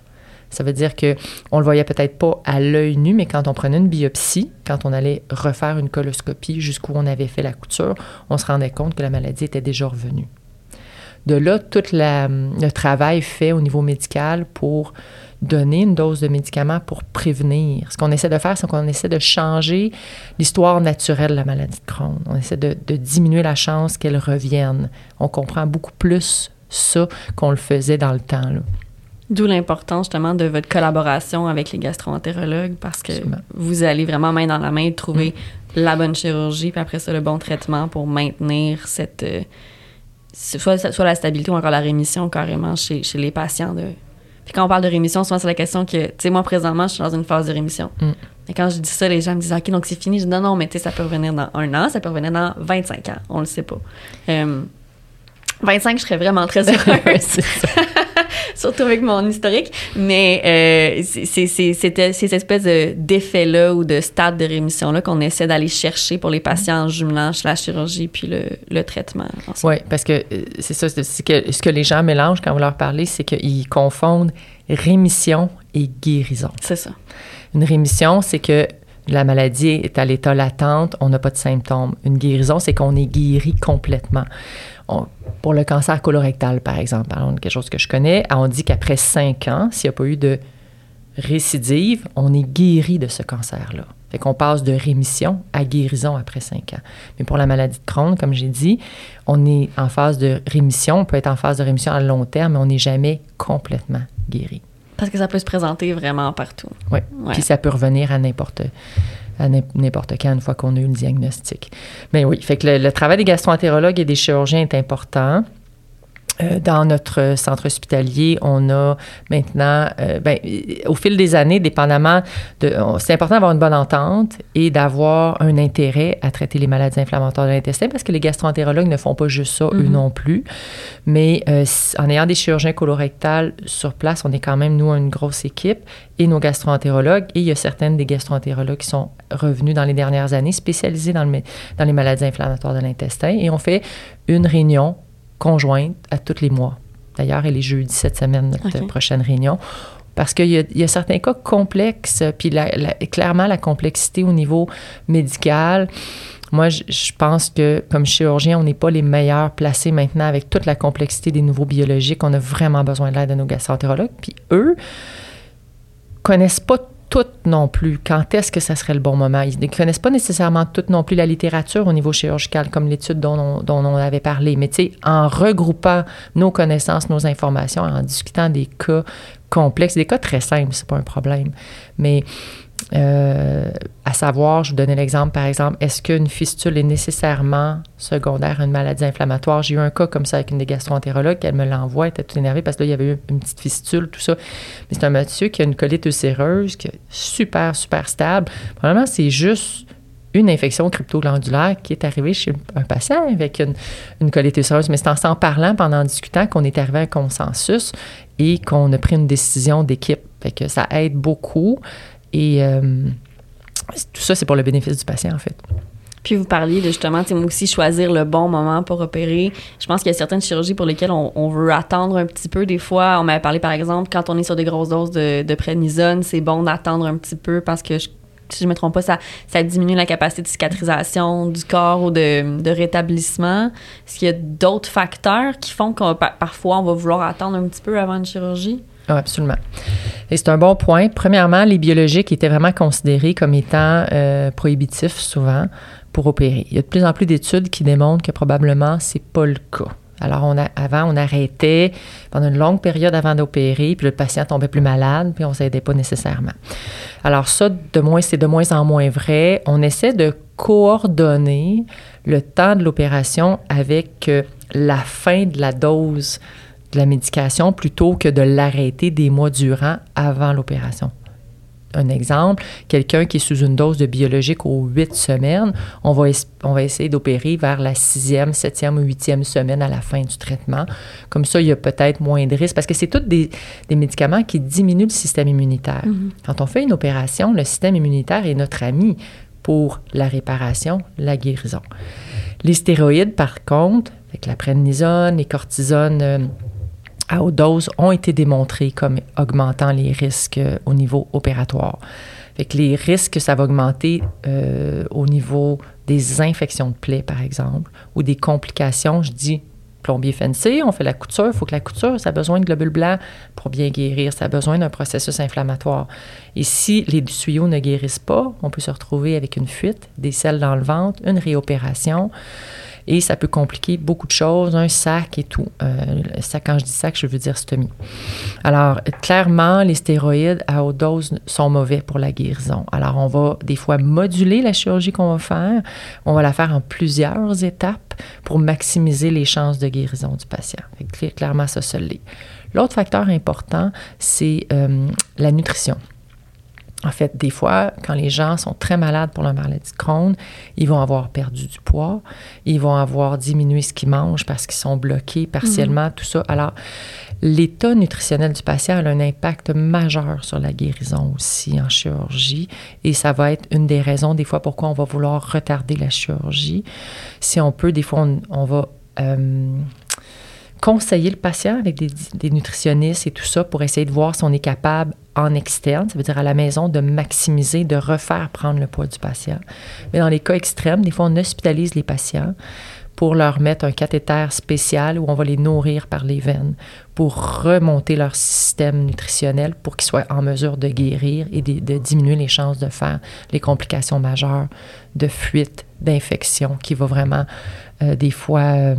Ça veut dire que on le voyait peut-être pas à l'œil nu, mais quand on prenait une biopsie, quand on allait refaire une coloscopie jusqu'où on avait fait la couture, on se rendait compte que la maladie était déjà revenue. De là, tout le travail fait au niveau médical pour donner une dose de médicaments pour prévenir. Ce qu'on essaie de faire, c'est qu'on essaie de changer l'histoire naturelle de la maladie de Crohn. On essaie de, diminuer la chance qu'elle revienne. On comprend beaucoup plus ça qu'on le faisait dans le temps. D'où l'importance justement de votre collaboration avec les gastroentérologues parce que vous allez vraiment main dans la main trouver mm. la bonne chirurgie puis après ça le bon traitement pour maintenir cette euh, soit, soit la stabilité ou encore la rémission carrément chez, chez les patients de puis quand on parle de rémission, souvent c'est la question que, tu sais, moi présentement, je suis dans une phase de rémission. Mm. Et quand je dis ça, les gens me disent, OK, donc c'est fini. Je dis, non, non, mais tu sais, ça peut revenir dans un an, ça peut revenir dans 25 ans. On le sait pas. 25, euh, je serais vraiment très heureuse. surtout avec mon historique. Mais euh, c'est ces espèces d'effets-là ou de stades de rémission-là qu'on essaie d'aller chercher pour les patients en jumelant la chirurgie puis le, le traitement. Oui, parce que euh, c'est ça, que, ce que les gens mélangent quand vous leur parlez, c'est qu'ils confondent rémission et guérison. C'est ça. Une rémission, c'est que la maladie est à l'état latente, on n'a pas de symptômes. Une guérison, c'est qu'on est guéri complètement. pour le cancer colorectal, par exemple, quelque chose que je connais, on dit qu'après cinq ans, s'il n'y a pas eu de récidive, on est guéri de ce cancer-là. Fait qu'on passe de rémission à guérison après cinq ans. Mais pour la maladie de Crohn, comme j'ai dit, on est en phase de rémission, on peut être en phase de rémission à long terme, mais on n'est jamais complètement guéri. Parce que ça peut se présenter vraiment partout. Oui. Puis ça peut revenir à n'importe à n'importe quand une fois qu'on a eu le diagnostic. Mais oui, fait que le, le travail des gastroentérologues et des chirurgiens est important. Euh, dans notre centre hospitalier, on a maintenant, euh, ben, au fil des années, dépendamment de, c'est important d'avoir une bonne entente et d'avoir un intérêt à traiter les maladies inflammatoires de l'intestin parce que les gastroentérologues ne font pas juste ça, eux mm-hmm. non plus. Mais euh, en ayant des chirurgiens colorectales sur place, on est quand même, nous, une grosse équipe et nos gastroentérologues. Et il y a certaines des gastroentérologues qui sont revenus dans les dernières années spécialisés dans, le, dans les maladies inflammatoires de l'intestin. Et on fait une réunion conjointe à tous les mois. D'ailleurs, elle est jeudi cette semaine, notre prochaine réunion. Parce qu'il y, a certains cas complexes, puis clairement la complexité au niveau médical. Moi, je, pense que comme chirurgien, on n'est pas les meilleurs placés maintenant avec toute la complexité des nouveaux biologiques. On a vraiment besoin de l'aide de nos gastroentérologues. Puis eux connaissent pas toutes non plus quand est-ce que ça serait le bon moment? Ils ne connaissent pas nécessairement toutes non plus la littérature au niveau chirurgical, comme l'étude dont on, dont on avait parlé. Mais tu sais, en regroupant nos connaissances, nos informations, en discutant des cas complexes, des cas très simples, c'est pas un problème. Mais euh, à savoir, je vous donnais l'exemple, par exemple, est-ce qu'une fistule est nécessairement secondaire à une maladie inflammatoire? J'ai eu un cas comme ça avec une des gastroentérologues, elle me l'envoie, elle était tout énervée parce que là, il y avait eu une petite fistule, tout ça. Mais c'est un monsieur qui a une colite ulcéreuse, qui est super, super stable. Probablement, c'est juste une infection cryptoglandulaire qui est arrivée chez un patient avec une, une colite ulcéreuse. Mais c'est en s'en parlant, pendant en discutant, qu'on est arrivé à un consensus et qu'on a pris une décision d'équipe. Fait ça aide beaucoup. Et euh, tout ça, c'est pour le bénéfice du patient, en fait. Puis vous parliez de justement, tu aussi choisir le bon moment pour opérer. Je pense qu'il y a certaines chirurgies pour lesquelles on, veut attendre un petit peu. Des fois, on m'avait parlé par exemple, quand on est sur des grosses doses de, de prénisone, c'est bon d'attendre un petit peu parce que si je me trompe pas, ça, ça diminue la capacité de cicatrisation du corps ou de, de rétablissement. Est-ce qu'il y a d'autres facteurs qui font que parfois on va vouloir attendre un petit peu avant une chirurgie? Ah, absolument. Et c'est un bon point. Premièrement, les biologiques étaient vraiment considérés comme étant euh, prohibitifs souvent pour opérer. Il y a de plus en plus d'études qui démontrent que probablement c'est pas le cas. Alors, avant, on arrêtait pendant une longue période avant d'opérer, puis le patient tombait plus malade, puis on ne s'aidait pas nécessairement. Alors, ça, de moins, c'est de moins en moins vrai. On essaie de coordonner le temps de l'opération avec euh, la fin de la dose de la médication plutôt que de l'arrêter des mois durant avant l'opération. Un exemple, quelqu'un qui est sous une dose de biologique aux huit semaines, on va, on va essayer d'opérer vers la sixième, septième ou huitième semaine à la fin du traitement. Comme ça, il y a peut-être moins de risques parce que c'est tous des, des, médicaments qui diminuent le système immunitaire. Mm-hmm. Quand on fait une opération, le système immunitaire est notre ami pour la réparation, la guérison. Les stéroïdes, par contre, avec la prednisone, les cortisones, euh, à haute dose ont été démontrés comme augmentant les risques euh, au niveau opératoire. Fait que les risques que ça va augmenter euh, au niveau des infections de plaies, par exemple, ou des complications, je dis plombier fancy, on fait la couture, il faut que la couture, ça a besoin de globules blancs pour bien guérir, ça a besoin d'un processus inflammatoire. Et si les tuyaux ne guérissent pas, on peut se retrouver avec une fuite, des selles dans le ventre, une réopération et ça peut compliquer beaucoup de choses, un sac et tout. Euh, quand je dis sac, je veux dire stomie. Alors, clairement, les stéroïdes à haute dose sont mauvais pour la guérison. Alors, on va des fois moduler la chirurgie qu'on va faire. On va la faire en plusieurs étapes pour maximiser les chances de guérison du patient. clairement, ça se l'est. L'autre facteur important, c'est euh, la nutrition. En fait, des fois, quand les gens sont très malades pour leur maladie de Crohn, ils vont avoir perdu du poids, ils vont avoir diminué ce qu'ils mangent parce qu'ils sont bloqués partiellement, mhm. tout ça. Alors, l'état nutritionnel du patient a un impact majeur sur la guérison aussi en chirurgie et ça va être une des raisons des fois pourquoi on va vouloir retarder la chirurgie. Si on peut, des fois, on, va... Euh, conseiller le patient avec des, des, nutritionnistes et tout ça pour essayer de voir si on est capable en externe, ça veut dire à la maison, de maximiser, de refaire prendre le poids du patient. Mais dans les cas extrêmes, des fois, on hospitalise les patients pour leur mettre un cathéter spécial où on va les nourrir par les veines pour remonter leur système nutritionnel pour qu'ils soient en mesure de guérir et de, diminuer les chances de faire les complications majeures de fuite, d'infection qui va vraiment euh, des fois euh,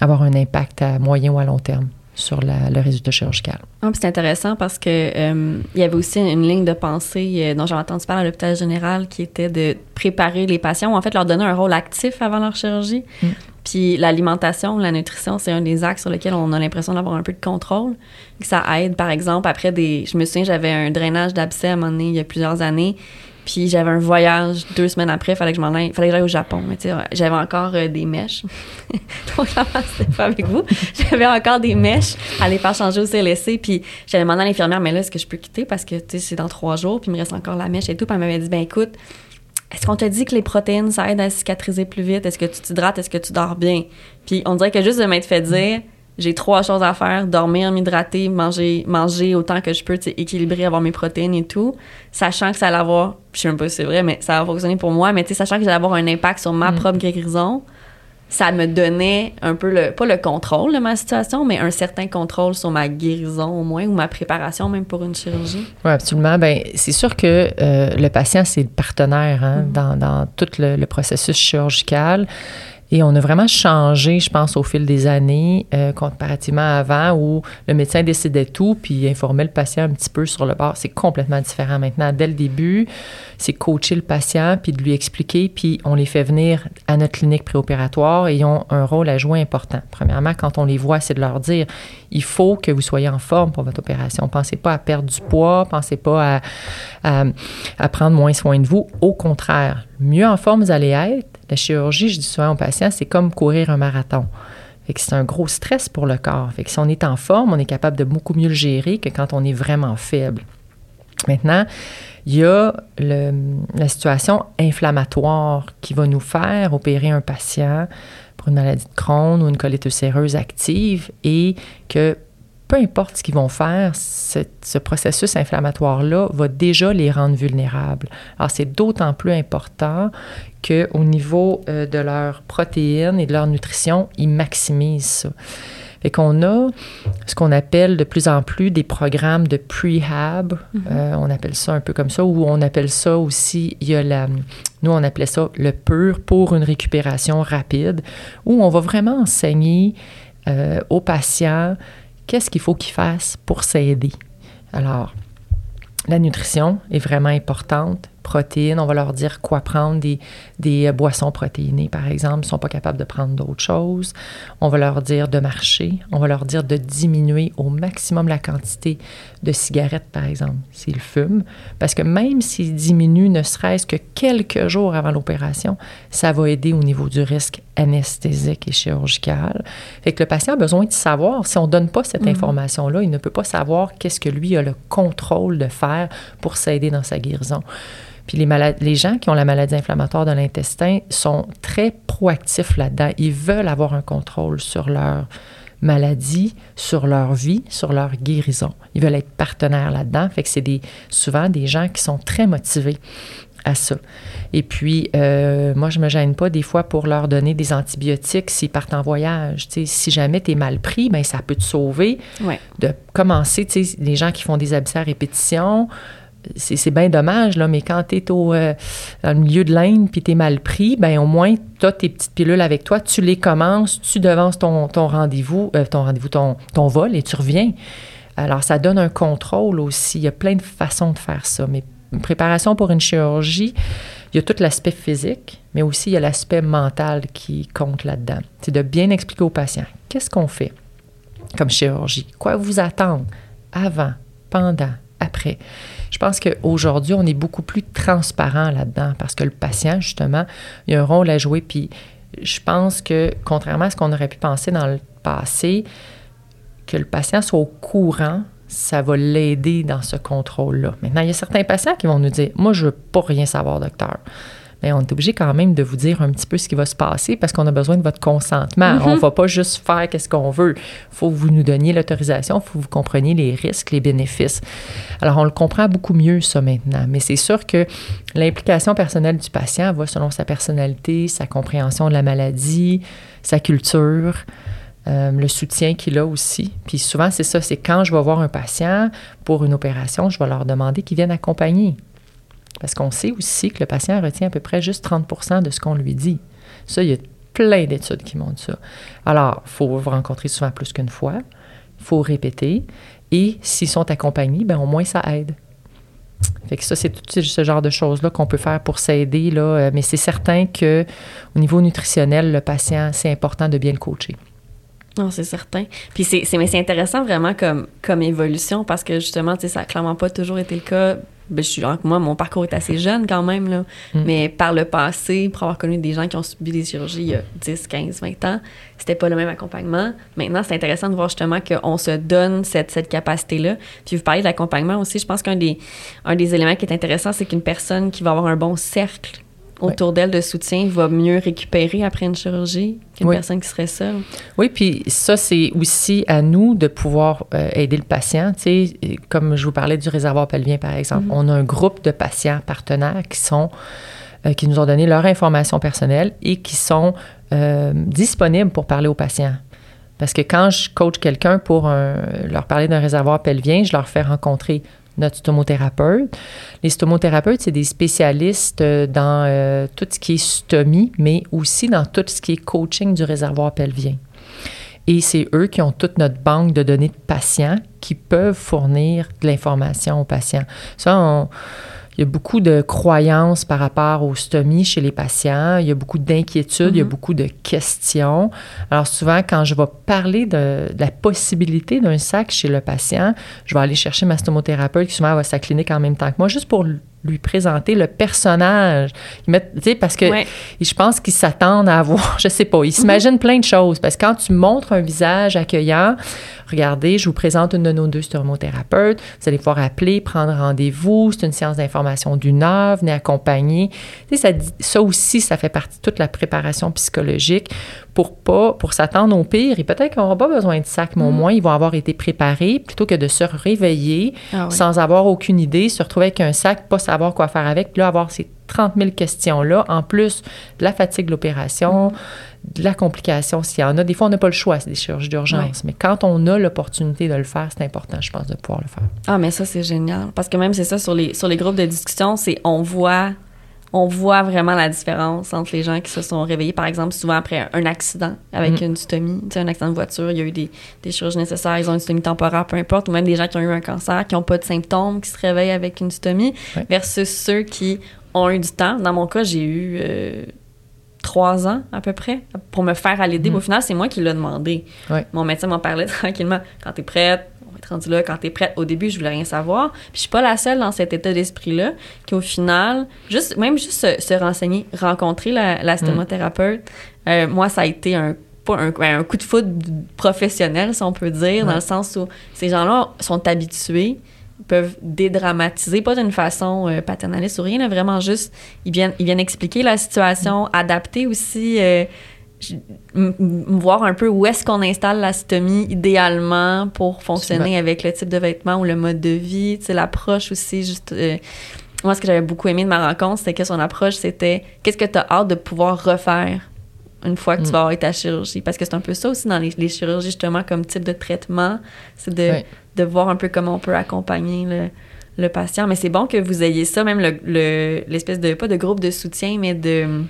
avoir un impact à moyen ou à long terme sur le résultat chirurgical. Ah, c'est intéressant parce que euh, il y avait aussi une ligne de pensée euh, dont j'ai entendu parler à l'hôpital général qui était de préparer les patients ou en fait leur donner un rôle actif avant leur chirurgie. Mm. Puis l'alimentation, la nutrition, c'est un des axes sur lesquels on a l'impression d'avoir un peu de contrôle. Ça aide, par exemple, après des... Je me souviens, j'avais un drainage d'abcès à un moment donné, il y a plusieurs années. Puis j'avais un voyage deux semaines après, fallait que je m'en aille, fallait que j'aille au Japon. Mais tu j'avais encore euh, des mèches. Donc, c'était pas avec vous. J'avais encore des mèches à les faire changer au CLSC. Puis j'avais demandé à l'infirmière, mais là, est-ce que je peux quitter? Parce que tu sais, c'est dans trois jours, puis il me reste encore la mèche et tout. Puis elle m'avait dit, ben écoute, est-ce qu'on te dit que les protéines, ça aide à cicatriser plus vite? Est-ce que tu t'hydrates? Est-ce que tu dors bien? Puis on dirait que juste de m'être fait dire, j'ai trois choses à faire dormir, m'hydrater, manger, manger autant que je peux, équilibrer, avoir mes protéines et tout, sachant que ça allait avoir, je sais même pas si c'est vrai, mais ça va fonctionner pour moi, mais sachant que ça allait avoir un impact sur ma mm. propre guérison, ça me donnait un peu le, pas le contrôle de ma situation, mais un certain contrôle sur ma guérison au moins ou ma préparation même pour une chirurgie. Oui, absolument. Ben, c'est sûr que euh, le patient, c'est le partenaire hein, mm-hmm. dans, dans, tout le processus chirurgical. Et on a vraiment changé, je pense, au fil des années, euh, comparativement avant, où le médecin décidait tout, puis informait le patient un petit peu sur le bord. C'est complètement différent maintenant. Dès le début, c'est coacher le patient, puis de lui expliquer, puis on les fait venir à notre clinique préopératoire et ils ont un rôle à jouer important. Premièrement, quand on les voit, c'est de leur dire, il faut que vous soyez en forme pour votre opération. Pensez pas à perdre du poids, pensez pas à, à prendre moins soin de vous. Au contraire, mieux en forme vous allez être, la chirurgie, je dis souvent aux patients, c'est comme courir un marathon. c'est un gros stress pour le corps. Fait que si on est en forme, on est capable de beaucoup mieux le gérer que quand on est vraiment faible. Maintenant, il y a la situation inflammatoire qui va nous faire opérer un patient pour une maladie de Crohn ou une colite ulcéreuse active et que peu importe ce qu'ils vont faire, ce, processus inflammatoire-là va déjà les rendre vulnérables. Alors, c'est d'autant plus important qu'au niveau euh, de leurs protéines et de leur nutrition, ils maximisent ça. Fait qu'on a ce qu'on appelle de plus en plus des programmes de prehab, mm on appelle ça un peu comme ça, ou on appelle ça aussi, il y a la, nous on appelait ça le pur pour une récupération rapide, où on va vraiment enseigner euh, aux patients qu'est-ce qu'il faut qu'ils fassent pour s'aider? Alors, la nutrition est vraiment importante protéines. On va leur dire quoi prendre, des, des euh, boissons protéinées, par exemple. Ils ne sont pas capables de prendre d'autres choses. On va leur dire de marcher. On va leur dire de diminuer au maximum la quantité de cigarettes, par exemple, s'ils fument. Parce que même s'ils diminuent ne serait-ce que quelques jours avant l'opération, ça va aider au niveau du risque anesthésique et chirurgical. Fait que le patient a besoin de savoir, si on ne donne pas cette mhm. information-là, il ne peut pas savoir qu'est-ce que lui a le contrôle de faire pour s'aider dans sa guérison. Puis les, les gens qui ont la maladie inflammatoire de l'intestin sont très proactifs là-dedans. Ils veulent avoir un contrôle sur leur maladie, sur leur vie, sur leur guérison. Ils veulent être partenaires là-dedans. Fait que c'est des, souvent des gens qui sont très motivés à ça. Et puis, euh, moi, je me gêne pas des fois pour leur donner des antibiotiques s'ils partent en voyage. si jamais tu es mal pris, ben ça peut te sauver. De commencer, les gens qui font des abcès à répétition, c'est bien dommage, là, mais quand tu es au, euh, dans le milieu de l'Inde puis tu es mal pris, ben au moins, tu as tes petites pilules avec toi, tu les commences, tu devances ton, ton rendez-vous, euh, ton rendez-vous, ton, ton vol et tu reviens. Alors, ça donne un contrôle aussi. Il y a plein de façons de faire ça. Mais une préparation pour une chirurgie, il y a tout l'aspect physique, mais aussi il y a l'aspect mental qui compte là-dedans. C'est de bien expliquer aux patients qu'est-ce qu'on fait comme chirurgie, quoi vous attendre avant, pendant, après. Je pense qu'aujourd'hui, on est beaucoup plus transparent là-dedans parce que le patient, justement, il a un rôle à jouer. Puis je pense que, contrairement à ce qu'on aurait pu penser dans le passé, que le patient soit au courant, ça va l'aider dans ce contrôle-là. Maintenant, il y a certains patients qui vont nous dire Moi, je ne veux pas rien savoir, docteur mais on est obligé quand même de vous dire un petit peu ce qui va se passer parce qu'on a besoin de votre consentement. On ne va pas juste faire qu'est-ce qu'on veut. Il faut que vous nous donniez l'autorisation, il faut que vous compreniez les risques, les bénéfices. Alors, on le comprend beaucoup mieux, ça, maintenant. Mais c'est sûr que l'implication personnelle du patient va selon sa personnalité, sa compréhension de la maladie, sa culture. Euh, le soutien qu'il a aussi. Puis souvent, c'est ça, c'est quand je vais voir un patient pour une opération, je vais leur demander qu'ils viennent accompagner. Parce qu'on sait aussi que le patient retient à peu près juste 30% de ce qu'on lui dit. Ça, il y a plein d'études qui montrent ça. Alors, il faut vous rencontrer souvent plus qu'une fois. Il faut répéter. Et s'ils sont accompagnés, ben au moins ça aide. Fait que ça, c'est tout ce genre de choses-là qu'on peut faire pour s'aider. Là. Euh, mais c'est certain que au niveau nutritionnel, le patient, c'est important de bien le coacher. Non, c'est certain. Puis c'est, mais c'est intéressant vraiment comme, comme évolution parce que justement, ça n'a clairement pas toujours été le cas ben, je suis, moi, mon parcours est assez jeune quand même, là. Mm. mais par le passé, pour avoir connu des gens qui ont subi des chirurgies il y a 10, 15, 20 ans, c'était pas le même accompagnement. Maintenant, c'est intéressant de voir justement qu'on se donne cette, cette capacité-là. Puis vous parlez de l'accompagnement aussi, je pense qu'un des, un des éléments qui est intéressant, c'est qu'une personne qui va avoir un bon cercle autour d'elle de soutien va mieux récupérer après une chirurgie qu'une personne qui serait seule? Oui, puis ça, c'est aussi à nous de pouvoir euh, aider le patient. Tu sais, comme je vous parlais du réservoir pelvien, par exemple, mm-hmm. on a un groupe de patients partenaires qui sont euh, qui nous ont donné leur information personnelle et qui sont euh, disponible pour parler aux patients. Parce que quand je coach quelqu'un pour leur parler d'un réservoir pelvien, je leur fais rencontrer notre stomothérapeute. Les stomothérapeutes, c'est des spécialistes dans euh, tout ce qui est stomie, mais aussi dans tout ce qui est coaching du réservoir pelvien. Et c'est eux qui ont toute notre banque de données de patients qui peuvent fournir de l'information aux patients. Ça, on, il y a beaucoup de croyances par rapport aux stomies chez les patients. Il y a beaucoup d'inquiétudes, il y a mhm. beaucoup de questions. Alors souvent, quand je vais parler de, de la possibilité d'un sac chez le patient, je vais aller chercher ma stomothérapeute qui souvent va à sa clinique en même temps que moi, juste pour lui présenter le personnage. Parce que je pense qu'ils s'attendent à avoir, je sais pas, ils s'imaginent plein de choses. Parce que quand tu montres un visage accueillant, regardez, je vous présente une de nos deux stomothérapeutes, vous allez pouvoir appeler, prendre rendez-vous, c'est une séance d'information d'une heure, venez accompagner. Ça, ça aussi, ça fait partie de toute la préparation psychologique pour pas, pour s'attendre au pire. Et peut-être qu'ils n'auront pas besoin de sac, mais au mm. moins, ils vont avoir été préparés plutôt que de se réveiller ah sans avoir aucune idée, se retrouver avec un sac, pas savoir quoi faire avec, puis là, avoir ces 30 000 questions-là, en plus de la fatigue de l'opération, de la complication s'il y en a. Des fois, on n'a pas le choix, c'est des chirurgies d'urgence. Mais quand on a l'opportunité de le faire, c'est important, je pense, de pouvoir le faire. Ah, mais ça, c'est génial. Parce que même, c'est ça, sur les, sur les groupes de discussion, c'est on voit on voit vraiment la différence entre les gens qui se sont réveillés, par exemple, souvent après un accident avec mm. une stomie, tu sais, un accident de voiture, il y a eu des, des chirurgies nécessaires, ils ont une stomie temporaire, peu importe, ou même des gens qui ont eu un cancer, qui n'ont pas de symptômes, qui se réveillent avec une stomie, versus ceux qui ont eu du temps. Dans mon cas, j'ai eu euh, trois ans à peu près pour me faire aller l'aider. Mm. Au final, c'est moi qui l'ai demandé. Mon médecin m'en parlait tranquillement. Quand tu es prête, rendu là, quand t'es prête, au début, je voulais rien savoir. Puis je suis pas la seule dans cet état d'esprit-là, qui au final, juste, même juste se, renseigner, rencontrer la, la stomothérapeute, euh, moi, ça a été un un, un, coup de foudre professionnel, si on peut dire, dans le sens où ces gens-là sont habitués, peuvent dédramatiser, pas d'une façon euh, paternaliste ou rien, vraiment juste, ils viennent, ils viennent expliquer la situation, adapter aussi euh, voir un peu où est-ce qu'on installe la stomie idéalement pour fonctionner avec le type de vêtements ou le mode de vie, tu sais, l'approche aussi, juste... Euh, moi, ce que j'avais beaucoup aimé de ma rencontre, c'était que son approche, c'était qu'est-ce que tu as hâte de pouvoir refaire une fois que tu mm. vas avoir ta chirurgie? Parce que c'est un peu ça aussi dans les, chirurgies, justement, comme type de traitement, c'est de, de, voir un peu comment on peut accompagner le, le patient. Mais c'est bon que vous ayez ça, même l'espèce le, de, pas de groupe de soutien, mais de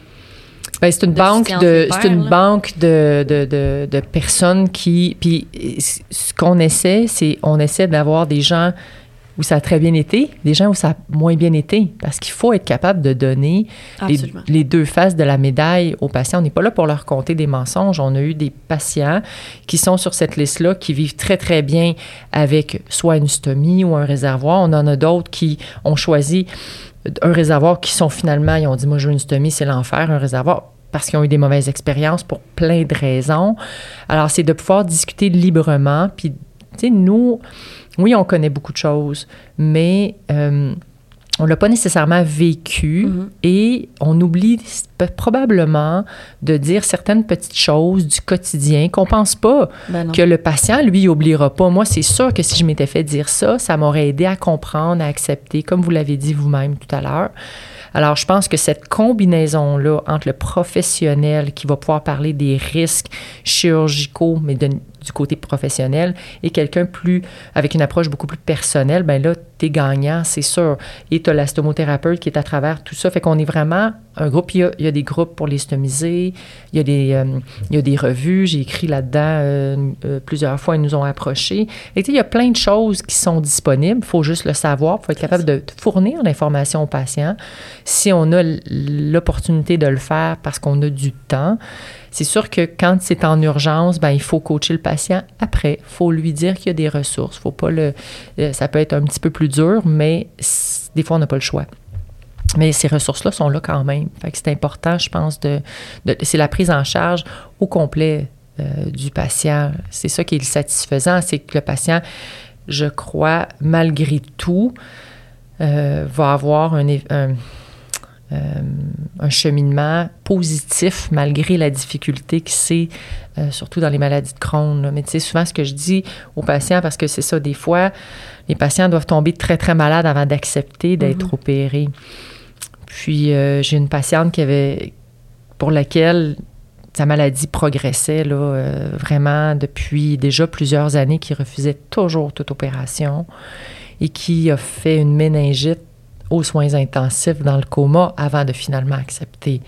ben, c'est une, banque de, c'est une banque de, de, de, personnes qui. Puis ce qu'on essaie, c'est on essaie d'avoir des gens où ça a très bien été, des gens où ça a moins bien été. Parce qu'il faut être capable de donner les, les, deux faces de la médaille aux patients. On n'est pas là pour leur compter des mensonges. On a eu des patients qui sont sur cette liste-là, qui vivent très, très bien avec soit une stomie ou un réservoir. On en a d'autres qui ont choisi un réservoir qui sont finalement, ils ont dit, moi, je veux une stomie, c'est l'enfer, un réservoir parce qu'ils ont eu des mauvaises expériences pour plein de raisons. Alors, c'est de pouvoir discuter librement. Puis, tu sais, nous, oui, on connaît beaucoup de choses, mais euh, on ne l'a pas nécessairement vécu mm-hmm. et on oublie probablement de dire certaines petites choses du quotidien qu'on pense pas ben que le patient, lui, oubliera pas. Moi, c'est sûr que si je m'étais fait dire ça, ça m'aurait aidé à comprendre, à accepter, comme vous l'avez dit vous-même tout à l'heure. Alors, je pense que cette combinaison-là entre le professionnel qui va pouvoir parler des risques chirurgicaux, mais de, du côté professionnel et quelqu'un plus avec une approche beaucoup plus personnelle, ben là, tu es gagnant, c'est sûr. Et tu as la stomothérapeute qui est à travers tout ça. Fait qu'on est vraiment un groupe. Il y, a, des groupes pour les stomiser, il y a des, euh, il y a des revues. J'ai écrit là-dedans euh, euh, plusieurs fois, ils nous ont approchés. Et il y a plein de choses qui sont disponibles. Il faut juste le savoir. Il faut être capable de fournir l'information aux patients. Si on a l'opportunité de le faire parce qu'on a du temps, c'est sûr que quand c'est en urgence, ben, il faut coacher le patient après. Il faut lui dire qu'il y a des ressources. Faut pas le, euh, ça peut être un petit peu plus dur, mais des fois, on n'a pas le choix. Mais ces ressources-là sont là quand même. c'est important, je pense, de, c'est la prise en charge au complet euh, du patient. C'est ça qui est satisfaisant, c'est que le patient, je crois, malgré tout, euh, va avoir un, un un cheminement positif malgré la difficulté que c'est, euh, surtout dans les maladies de Crohn. Mais tu sais, souvent ce que je dis aux patients, parce que c'est ça, des fois, les patients doivent tomber très, très malades avant d'accepter d'être mm-hmm. opérés. Puis euh, j'ai une patiente qui avait, pour laquelle sa maladie progressait là, euh, vraiment depuis déjà plusieurs années, qui refusait toujours toute opération et qui a fait une méningite aux soins intensifs dans le coma avant de finalement accepter.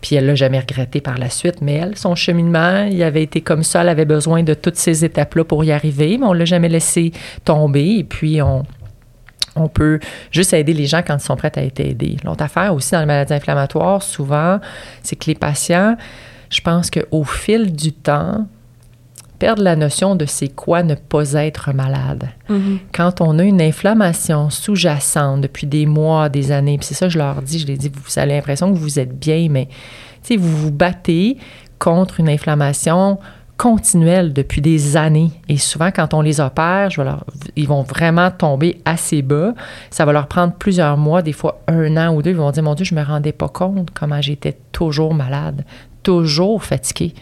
Puis elle l'a jamais regretté par la suite, mais elle, son cheminement, il avait été comme ça, elle avait besoin de toutes ces étapes-là pour y arriver, mais on l'a jamais laissé tomber. Et puis on, on peut juste aider les gens quand ils sont prêts à être aidés. L'autre affaire aussi dans les maladies inflammatoires, souvent, c'est que les patients, je pense qu'au fil du temps, perdre la notion de c'est quoi ne pas être malade. Mhm. Quand on a une inflammation sous-jacente depuis des mois, des années, puis c'est ça que je leur dis, je les dis, vous avez l'impression que vous êtes bien, mais vous vous battez contre une inflammation continuelle depuis des années. Et souvent, quand on les opère, je vais leur- ils vont vraiment tomber assez bas. Ça va leur prendre plusieurs mois, des fois un an ou deux. Ils vont dire, mon Dieu, je me rendais pas compte comment j'étais toujours malade, toujours fatiguée.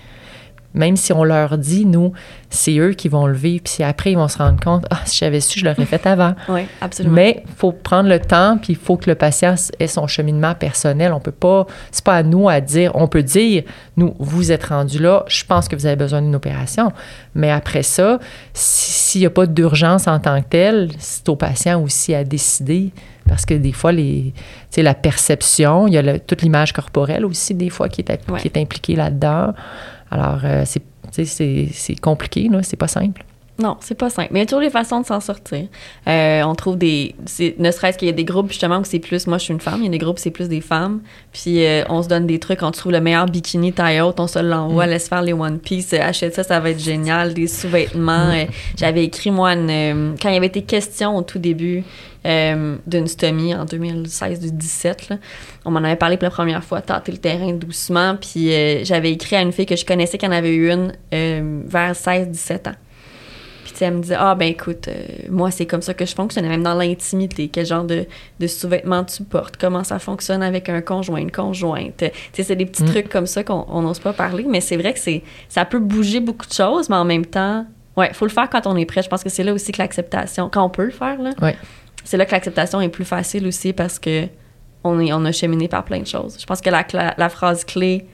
Même si on leur dit, nous, c'est eux qui vont le vivre, puis après, ils vont se rendre compte, ah, si j'avais su, je l'aurais fait avant. Oui, absolument. Mais il faut prendre le temps, puis il faut que le patient ait son cheminement personnel. On peut pas, c'est pas à nous à dire, on peut dire, nous, vous êtes rendu là, je pense que vous avez besoin d'une opération. Mais après ça, si- s'il n'y a pas d'urgence en tant que telle, c'est au patient aussi à décider. Parce que des fois, les, la perception, il y a le- toute l'image corporelle aussi, des fois, qui est, Ouais. qui est impliquée là-dedans. Alors, euh, c'est, compliqué, là, c'est pas simple. Non, c'est pas simple. Mais il y a toujours des façons de s'en sortir. Euh, on trouve des. Ne serait-ce qu'il y a des groupes, justement, où c'est plus. Moi, je suis une femme, il y a des groupes où c'est plus des femmes. Puis euh, on se donne des trucs. On trouve le meilleur bikini taille haute, on se l'envoie, laisse faire les One Piece, euh, achète ça, ça va être génial. Des sous-vêtements. J'avais écrit, moi, une, quand il y avait été question au tout début euh, d'une stomie en 2016-17, là, on m'en avait parlé pour la première fois, tâter le terrain doucement. Puis j'avais écrit à une fille que je connaissais qui en avait eu une vers 16-17 ans. Sais, elle me disait, ah ben écoute, euh, moi c'est comme ça que je fonctionne, même dans l'intimité, quel genre de, de sous-vêtements tu portes, comment ça fonctionne avec un conjoint, une conjointe. Tu sais, c'est des petits Mm. trucs comme ça qu'on on n'ose pas parler, mais c'est vrai que c'est ça peut bouger beaucoup de choses, mais en même temps, ouais, faut le faire quand on est prêt. Je pense que c'est là aussi que l'acceptation, quand on peut le faire, là, Ouais. c'est là que l'acceptation est plus facile aussi parce que on, est, on a cheminé par plein de choses. Je pense que la, la phrase clé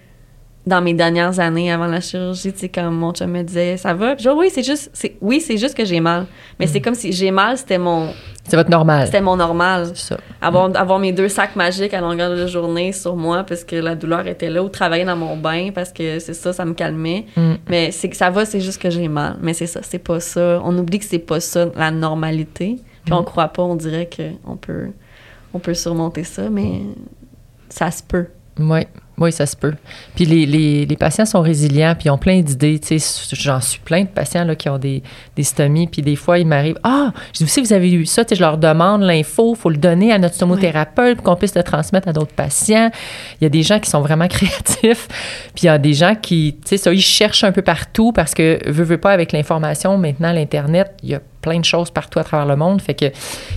dans mes dernières années avant la chirurgie, tu sais, comme mon chum me disait, ça va? Puis je dis, oui, c'est juste, c'est, oui, c'est juste que j'ai mal. Mais Mm. c'est comme si j'ai mal, c'était mon, C'est votre normal. c'était mon normal. C'est ça. Avoir, avoir mes deux sacs magiques à longueur de journée sur moi parce que la douleur était là ou travailler dans mon bain parce que c'est ça, ça me calmait. Mm. Mais c'est que ça va, c'est juste que j'ai mal. Mais c'est ça, c'est pas ça. On oublie que c'est pas ça la normalité. Puis on Mm. croit pas, on dirait qu'on peut, on peut surmonter ça, mais ça se peut. Oui, oui, ça se peut. Puis les, les, les patients sont résilients, puis ils ont plein d'idées. Tu sais, j'en suis plein de patients là, qui ont des, des stomies, puis des fois, ils m'arrivent Ah, je dis vous avez eu ça. Tu sais, je leur demande l'info, il faut le donner à notre stomothérapeute pour qu'on puisse le transmettre à d'autres patients. Il y a des gens qui sont vraiment créatifs, puis il y a des gens qui, tu sais, ça, ils cherchent un peu partout parce que, veux, veux pas, avec l'information, maintenant, l'Internet, il y a plein de choses partout à travers le monde. Fait que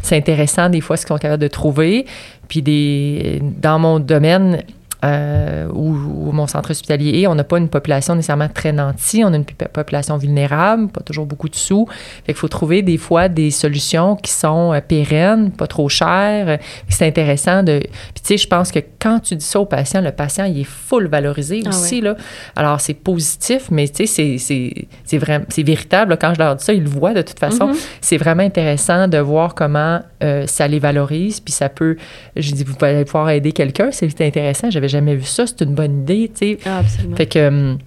c'est intéressant, des fois, ce qu'ils sont capables de trouver. Puis des, dans mon domaine, euh, où, où mon centre hospitalier est, on n'a pas une population nécessairement très nantie, on a une pu- population vulnérable, pas toujours beaucoup de sous. Fait qu'il faut trouver des fois des solutions qui sont euh, pérennes, pas trop chères. C'est intéressant de... Puis tu sais, je pense que quand tu dis ça au patient, le patient, il est full valorisé Ah aussi, là. Alors, c'est positif, mais tu sais, c'est- c'est c'est vraiment... C'est véritable, là. Quand je leur dis ça, ils le voient de toute façon. Mhm. C'est vraiment intéressant de voir comment euh, ça les valorise, puis ça peut... Je dis, vous allez pouvoir aider quelqu'un, c'est intéressant. J'avais jamais vu ça, c'est une bonne idée, tu sais. Ah, absolument. Fait que hum,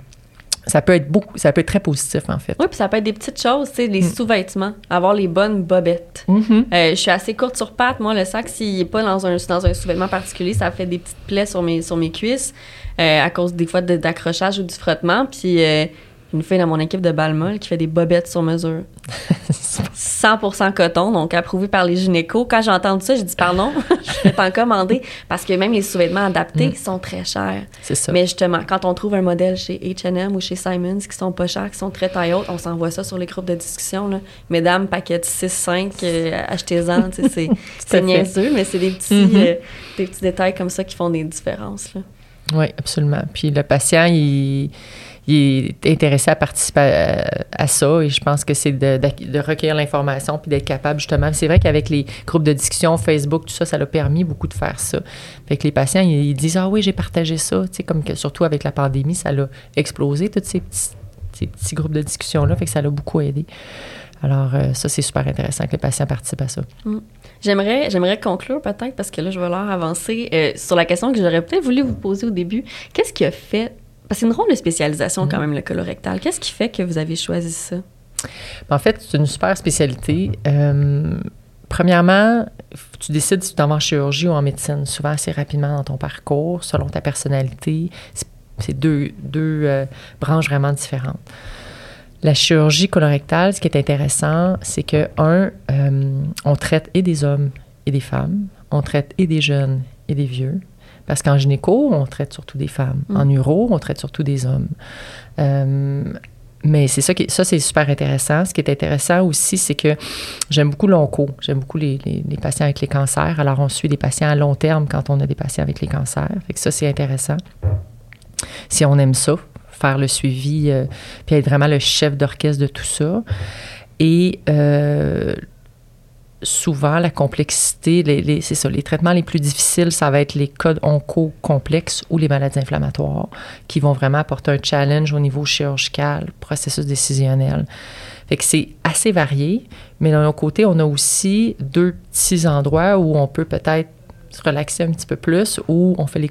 ça peut être beaucoup, ça peut être très positif en fait. Oui, puis ça peut être des petites choses, tu sais, les Mm. sous-vêtements, avoir les bonnes bobettes. Mhm. Euh, je suis assez courte sur pattes. Moi, le sac, s'il n'est pas dans un, dans un sous-vêtement particulier, ça fait des petites plaies sur mes, sur mes cuisses euh, à cause des fois de- d'accrochage ou du frottement. Puis, euh, une fille dans mon équipe de Balmol qui fait des bobettes sur mesure. 100% coton, donc approuvé par les gynécos. Quand j'ai entendu ça, j'ai dit pardon, je vais t'en commander parce que même les sous-vêtements adaptés Mm. sont très chers. c'est ça. Mais justement, quand on trouve un modèle chez H&M ou chez Simons qui sont pas chers, qui sont très taille haute, on s'envoie ça sur les groupes de discussion. Là. Mesdames, paquet 6-5, euh, achetez-en. c'est c'est niaiseux, mais c'est des petits, Mhm. euh, des petits détails comme ça qui font des différences. Là. Oui, absolument. Puis le patient, il, il est intéressé à participer à, ça et je pense que c'est de, recueillir l'information puis d'être capable justement. C'est vrai qu'avec les groupes de discussion, Facebook, tout ça, ça l'a permis beaucoup de faire ça. Fait que les patients, ils, disent Ah oui, j'ai partagé ça. Tu sais, comme surtout avec la pandémie, ça l'a explosé, tous ces petits, ces petits groupes de discussion-là. Fait que ça l'a beaucoup aidé. Alors, euh, ça, c'est super intéressant que les patients participent à ça. Mm. J'aimerais, j'aimerais conclure peut-être, parce que là, je vais leur avancer, euh, sur la question que j'aurais peut-être voulu vous poser au début. Qu'est-ce qui a fait parce que c'est une drôle de spécialisation quand mm-hmm. même, le colorectal. Qu'est-ce qui fait que vous avez choisi ça? En fait, c'est une super spécialité. Euh, premièrement, tu décides si tu t'en vas en chirurgie ou en médecine, souvent assez rapidement dans ton parcours, selon ta personnalité. C'est deux, deux euh, branches vraiment différentes. La chirurgie colorectale, ce qui est intéressant, c'est que, un, euh, on traite et des hommes et des femmes, on traite et des jeunes et des vieux, parce qu'en gynéco, on traite surtout des femmes. Mm. En uro, on traite surtout des hommes. Euh, mais c'est ça qui ça c'est super intéressant. Ce qui est intéressant aussi, c'est que j'aime beaucoup l'onco. J'aime beaucoup les, les, patients avec les cancers. Alors on suit des patients à long terme quand on a des patients avec les cancers. Fait que ça c'est intéressant. Si on aime ça, faire le suivi, euh, puis être vraiment le chef d'orchestre de tout ça. Et euh, souvent, la complexité, les, c'est ça, les traitements les plus difficiles, ça va être les codes onco complexes ou les maladies inflammatoires qui vont vraiment apporter un challenge au niveau chirurgical, processus décisionnel. Fait que c'est assez varié, mais d'un autre côté, on a aussi deux petits endroits où on peut peut-être se relaxer un petit peu plus, où on fait les.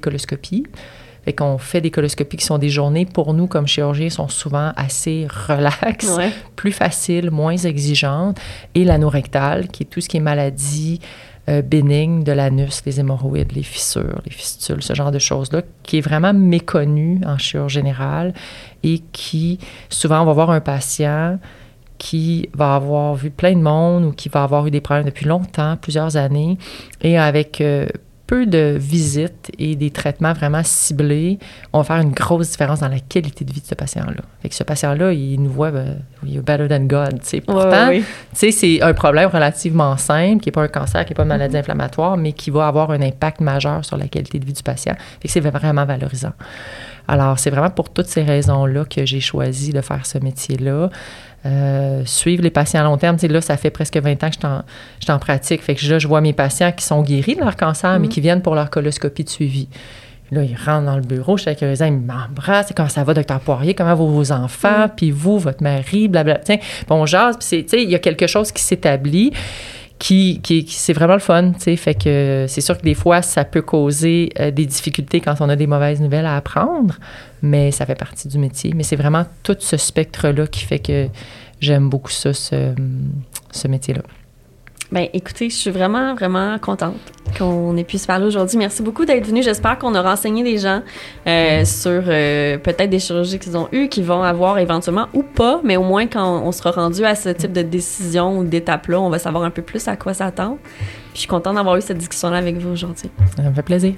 Fait qu'on fait des coloscopies qui sont des journées pour nous comme chirurgiens sont souvent assez relax, plus faciles, moins exigeantes. Et l'anorectale, qui est tout ce qui est maladie euh, bénigne de l'anus, les hémorroïdes, les fissures, les fistules, ce genre de choses-là, qui est vraiment méconnu en chirurgie générale et qui, souvent, on va voir un patient qui va avoir vu plein de monde ou qui va avoir eu des problèmes depuis longtemps, plusieurs années, et avec euh, peu de visites et des traitements vraiment ciblés, on va faire une grosse différence dans la qualité de vie de ce patient-là. Fait que ce patient-là, il nous voit, ben, you're better than God. T'sais. Pourtant, c'est un problème relativement simple, qui n'est pas un cancer, qui n'est pas une maladie inflammatoire, mais qui va avoir un impact majeur sur la qualité de vie du patient. Fait que c'est vraiment valorisant. Alors, c'est vraiment pour toutes ces raisons-là que j'ai choisi de faire ce métier-là. Euh, suivre les patients à long terme. Là, ça fait presque 20 ans que je suis en pratique. Fait que là, je vois mes patients qui sont guéris de leur cancer, mais mm. qui viennent pour leur coloscopie de suivi. Là, ils rentrent dans le bureau, je suis avec eux, ils m'embrassent. Comment ça va, docteur Poirier? Comment vont vos enfants? Mm. Puis vous, votre mari, blablabla. Tiens, bon, jase. Puis, il y a quelque chose qui s'établit qui, qui, c'est vraiment le fun, tu sais. Fait que c'est sûr que des fois, ça peut causer euh, des difficultés quand on a des mauvaises nouvelles à apprendre, mais ça fait partie du métier. Mais c'est vraiment tout ce spectre-là qui fait que j'aime beaucoup ça, ce, ce métier-là. Bien, écoutez, je suis vraiment, vraiment contente qu'on ait pu se parler aujourd'hui. Merci beaucoup d'être venu. J'espère qu'on a renseigné des gens euh, sur euh, peut-être des chirurgies qu'ils ont eues, qu'ils vont avoir éventuellement ou pas, mais au moins quand on sera rendu à ce type de décision ou d'étape-là, on va savoir un peu plus à quoi s'attendre. Puis je suis contente d'avoir eu cette discussion-là avec vous aujourd'hui. Ça me fait plaisir.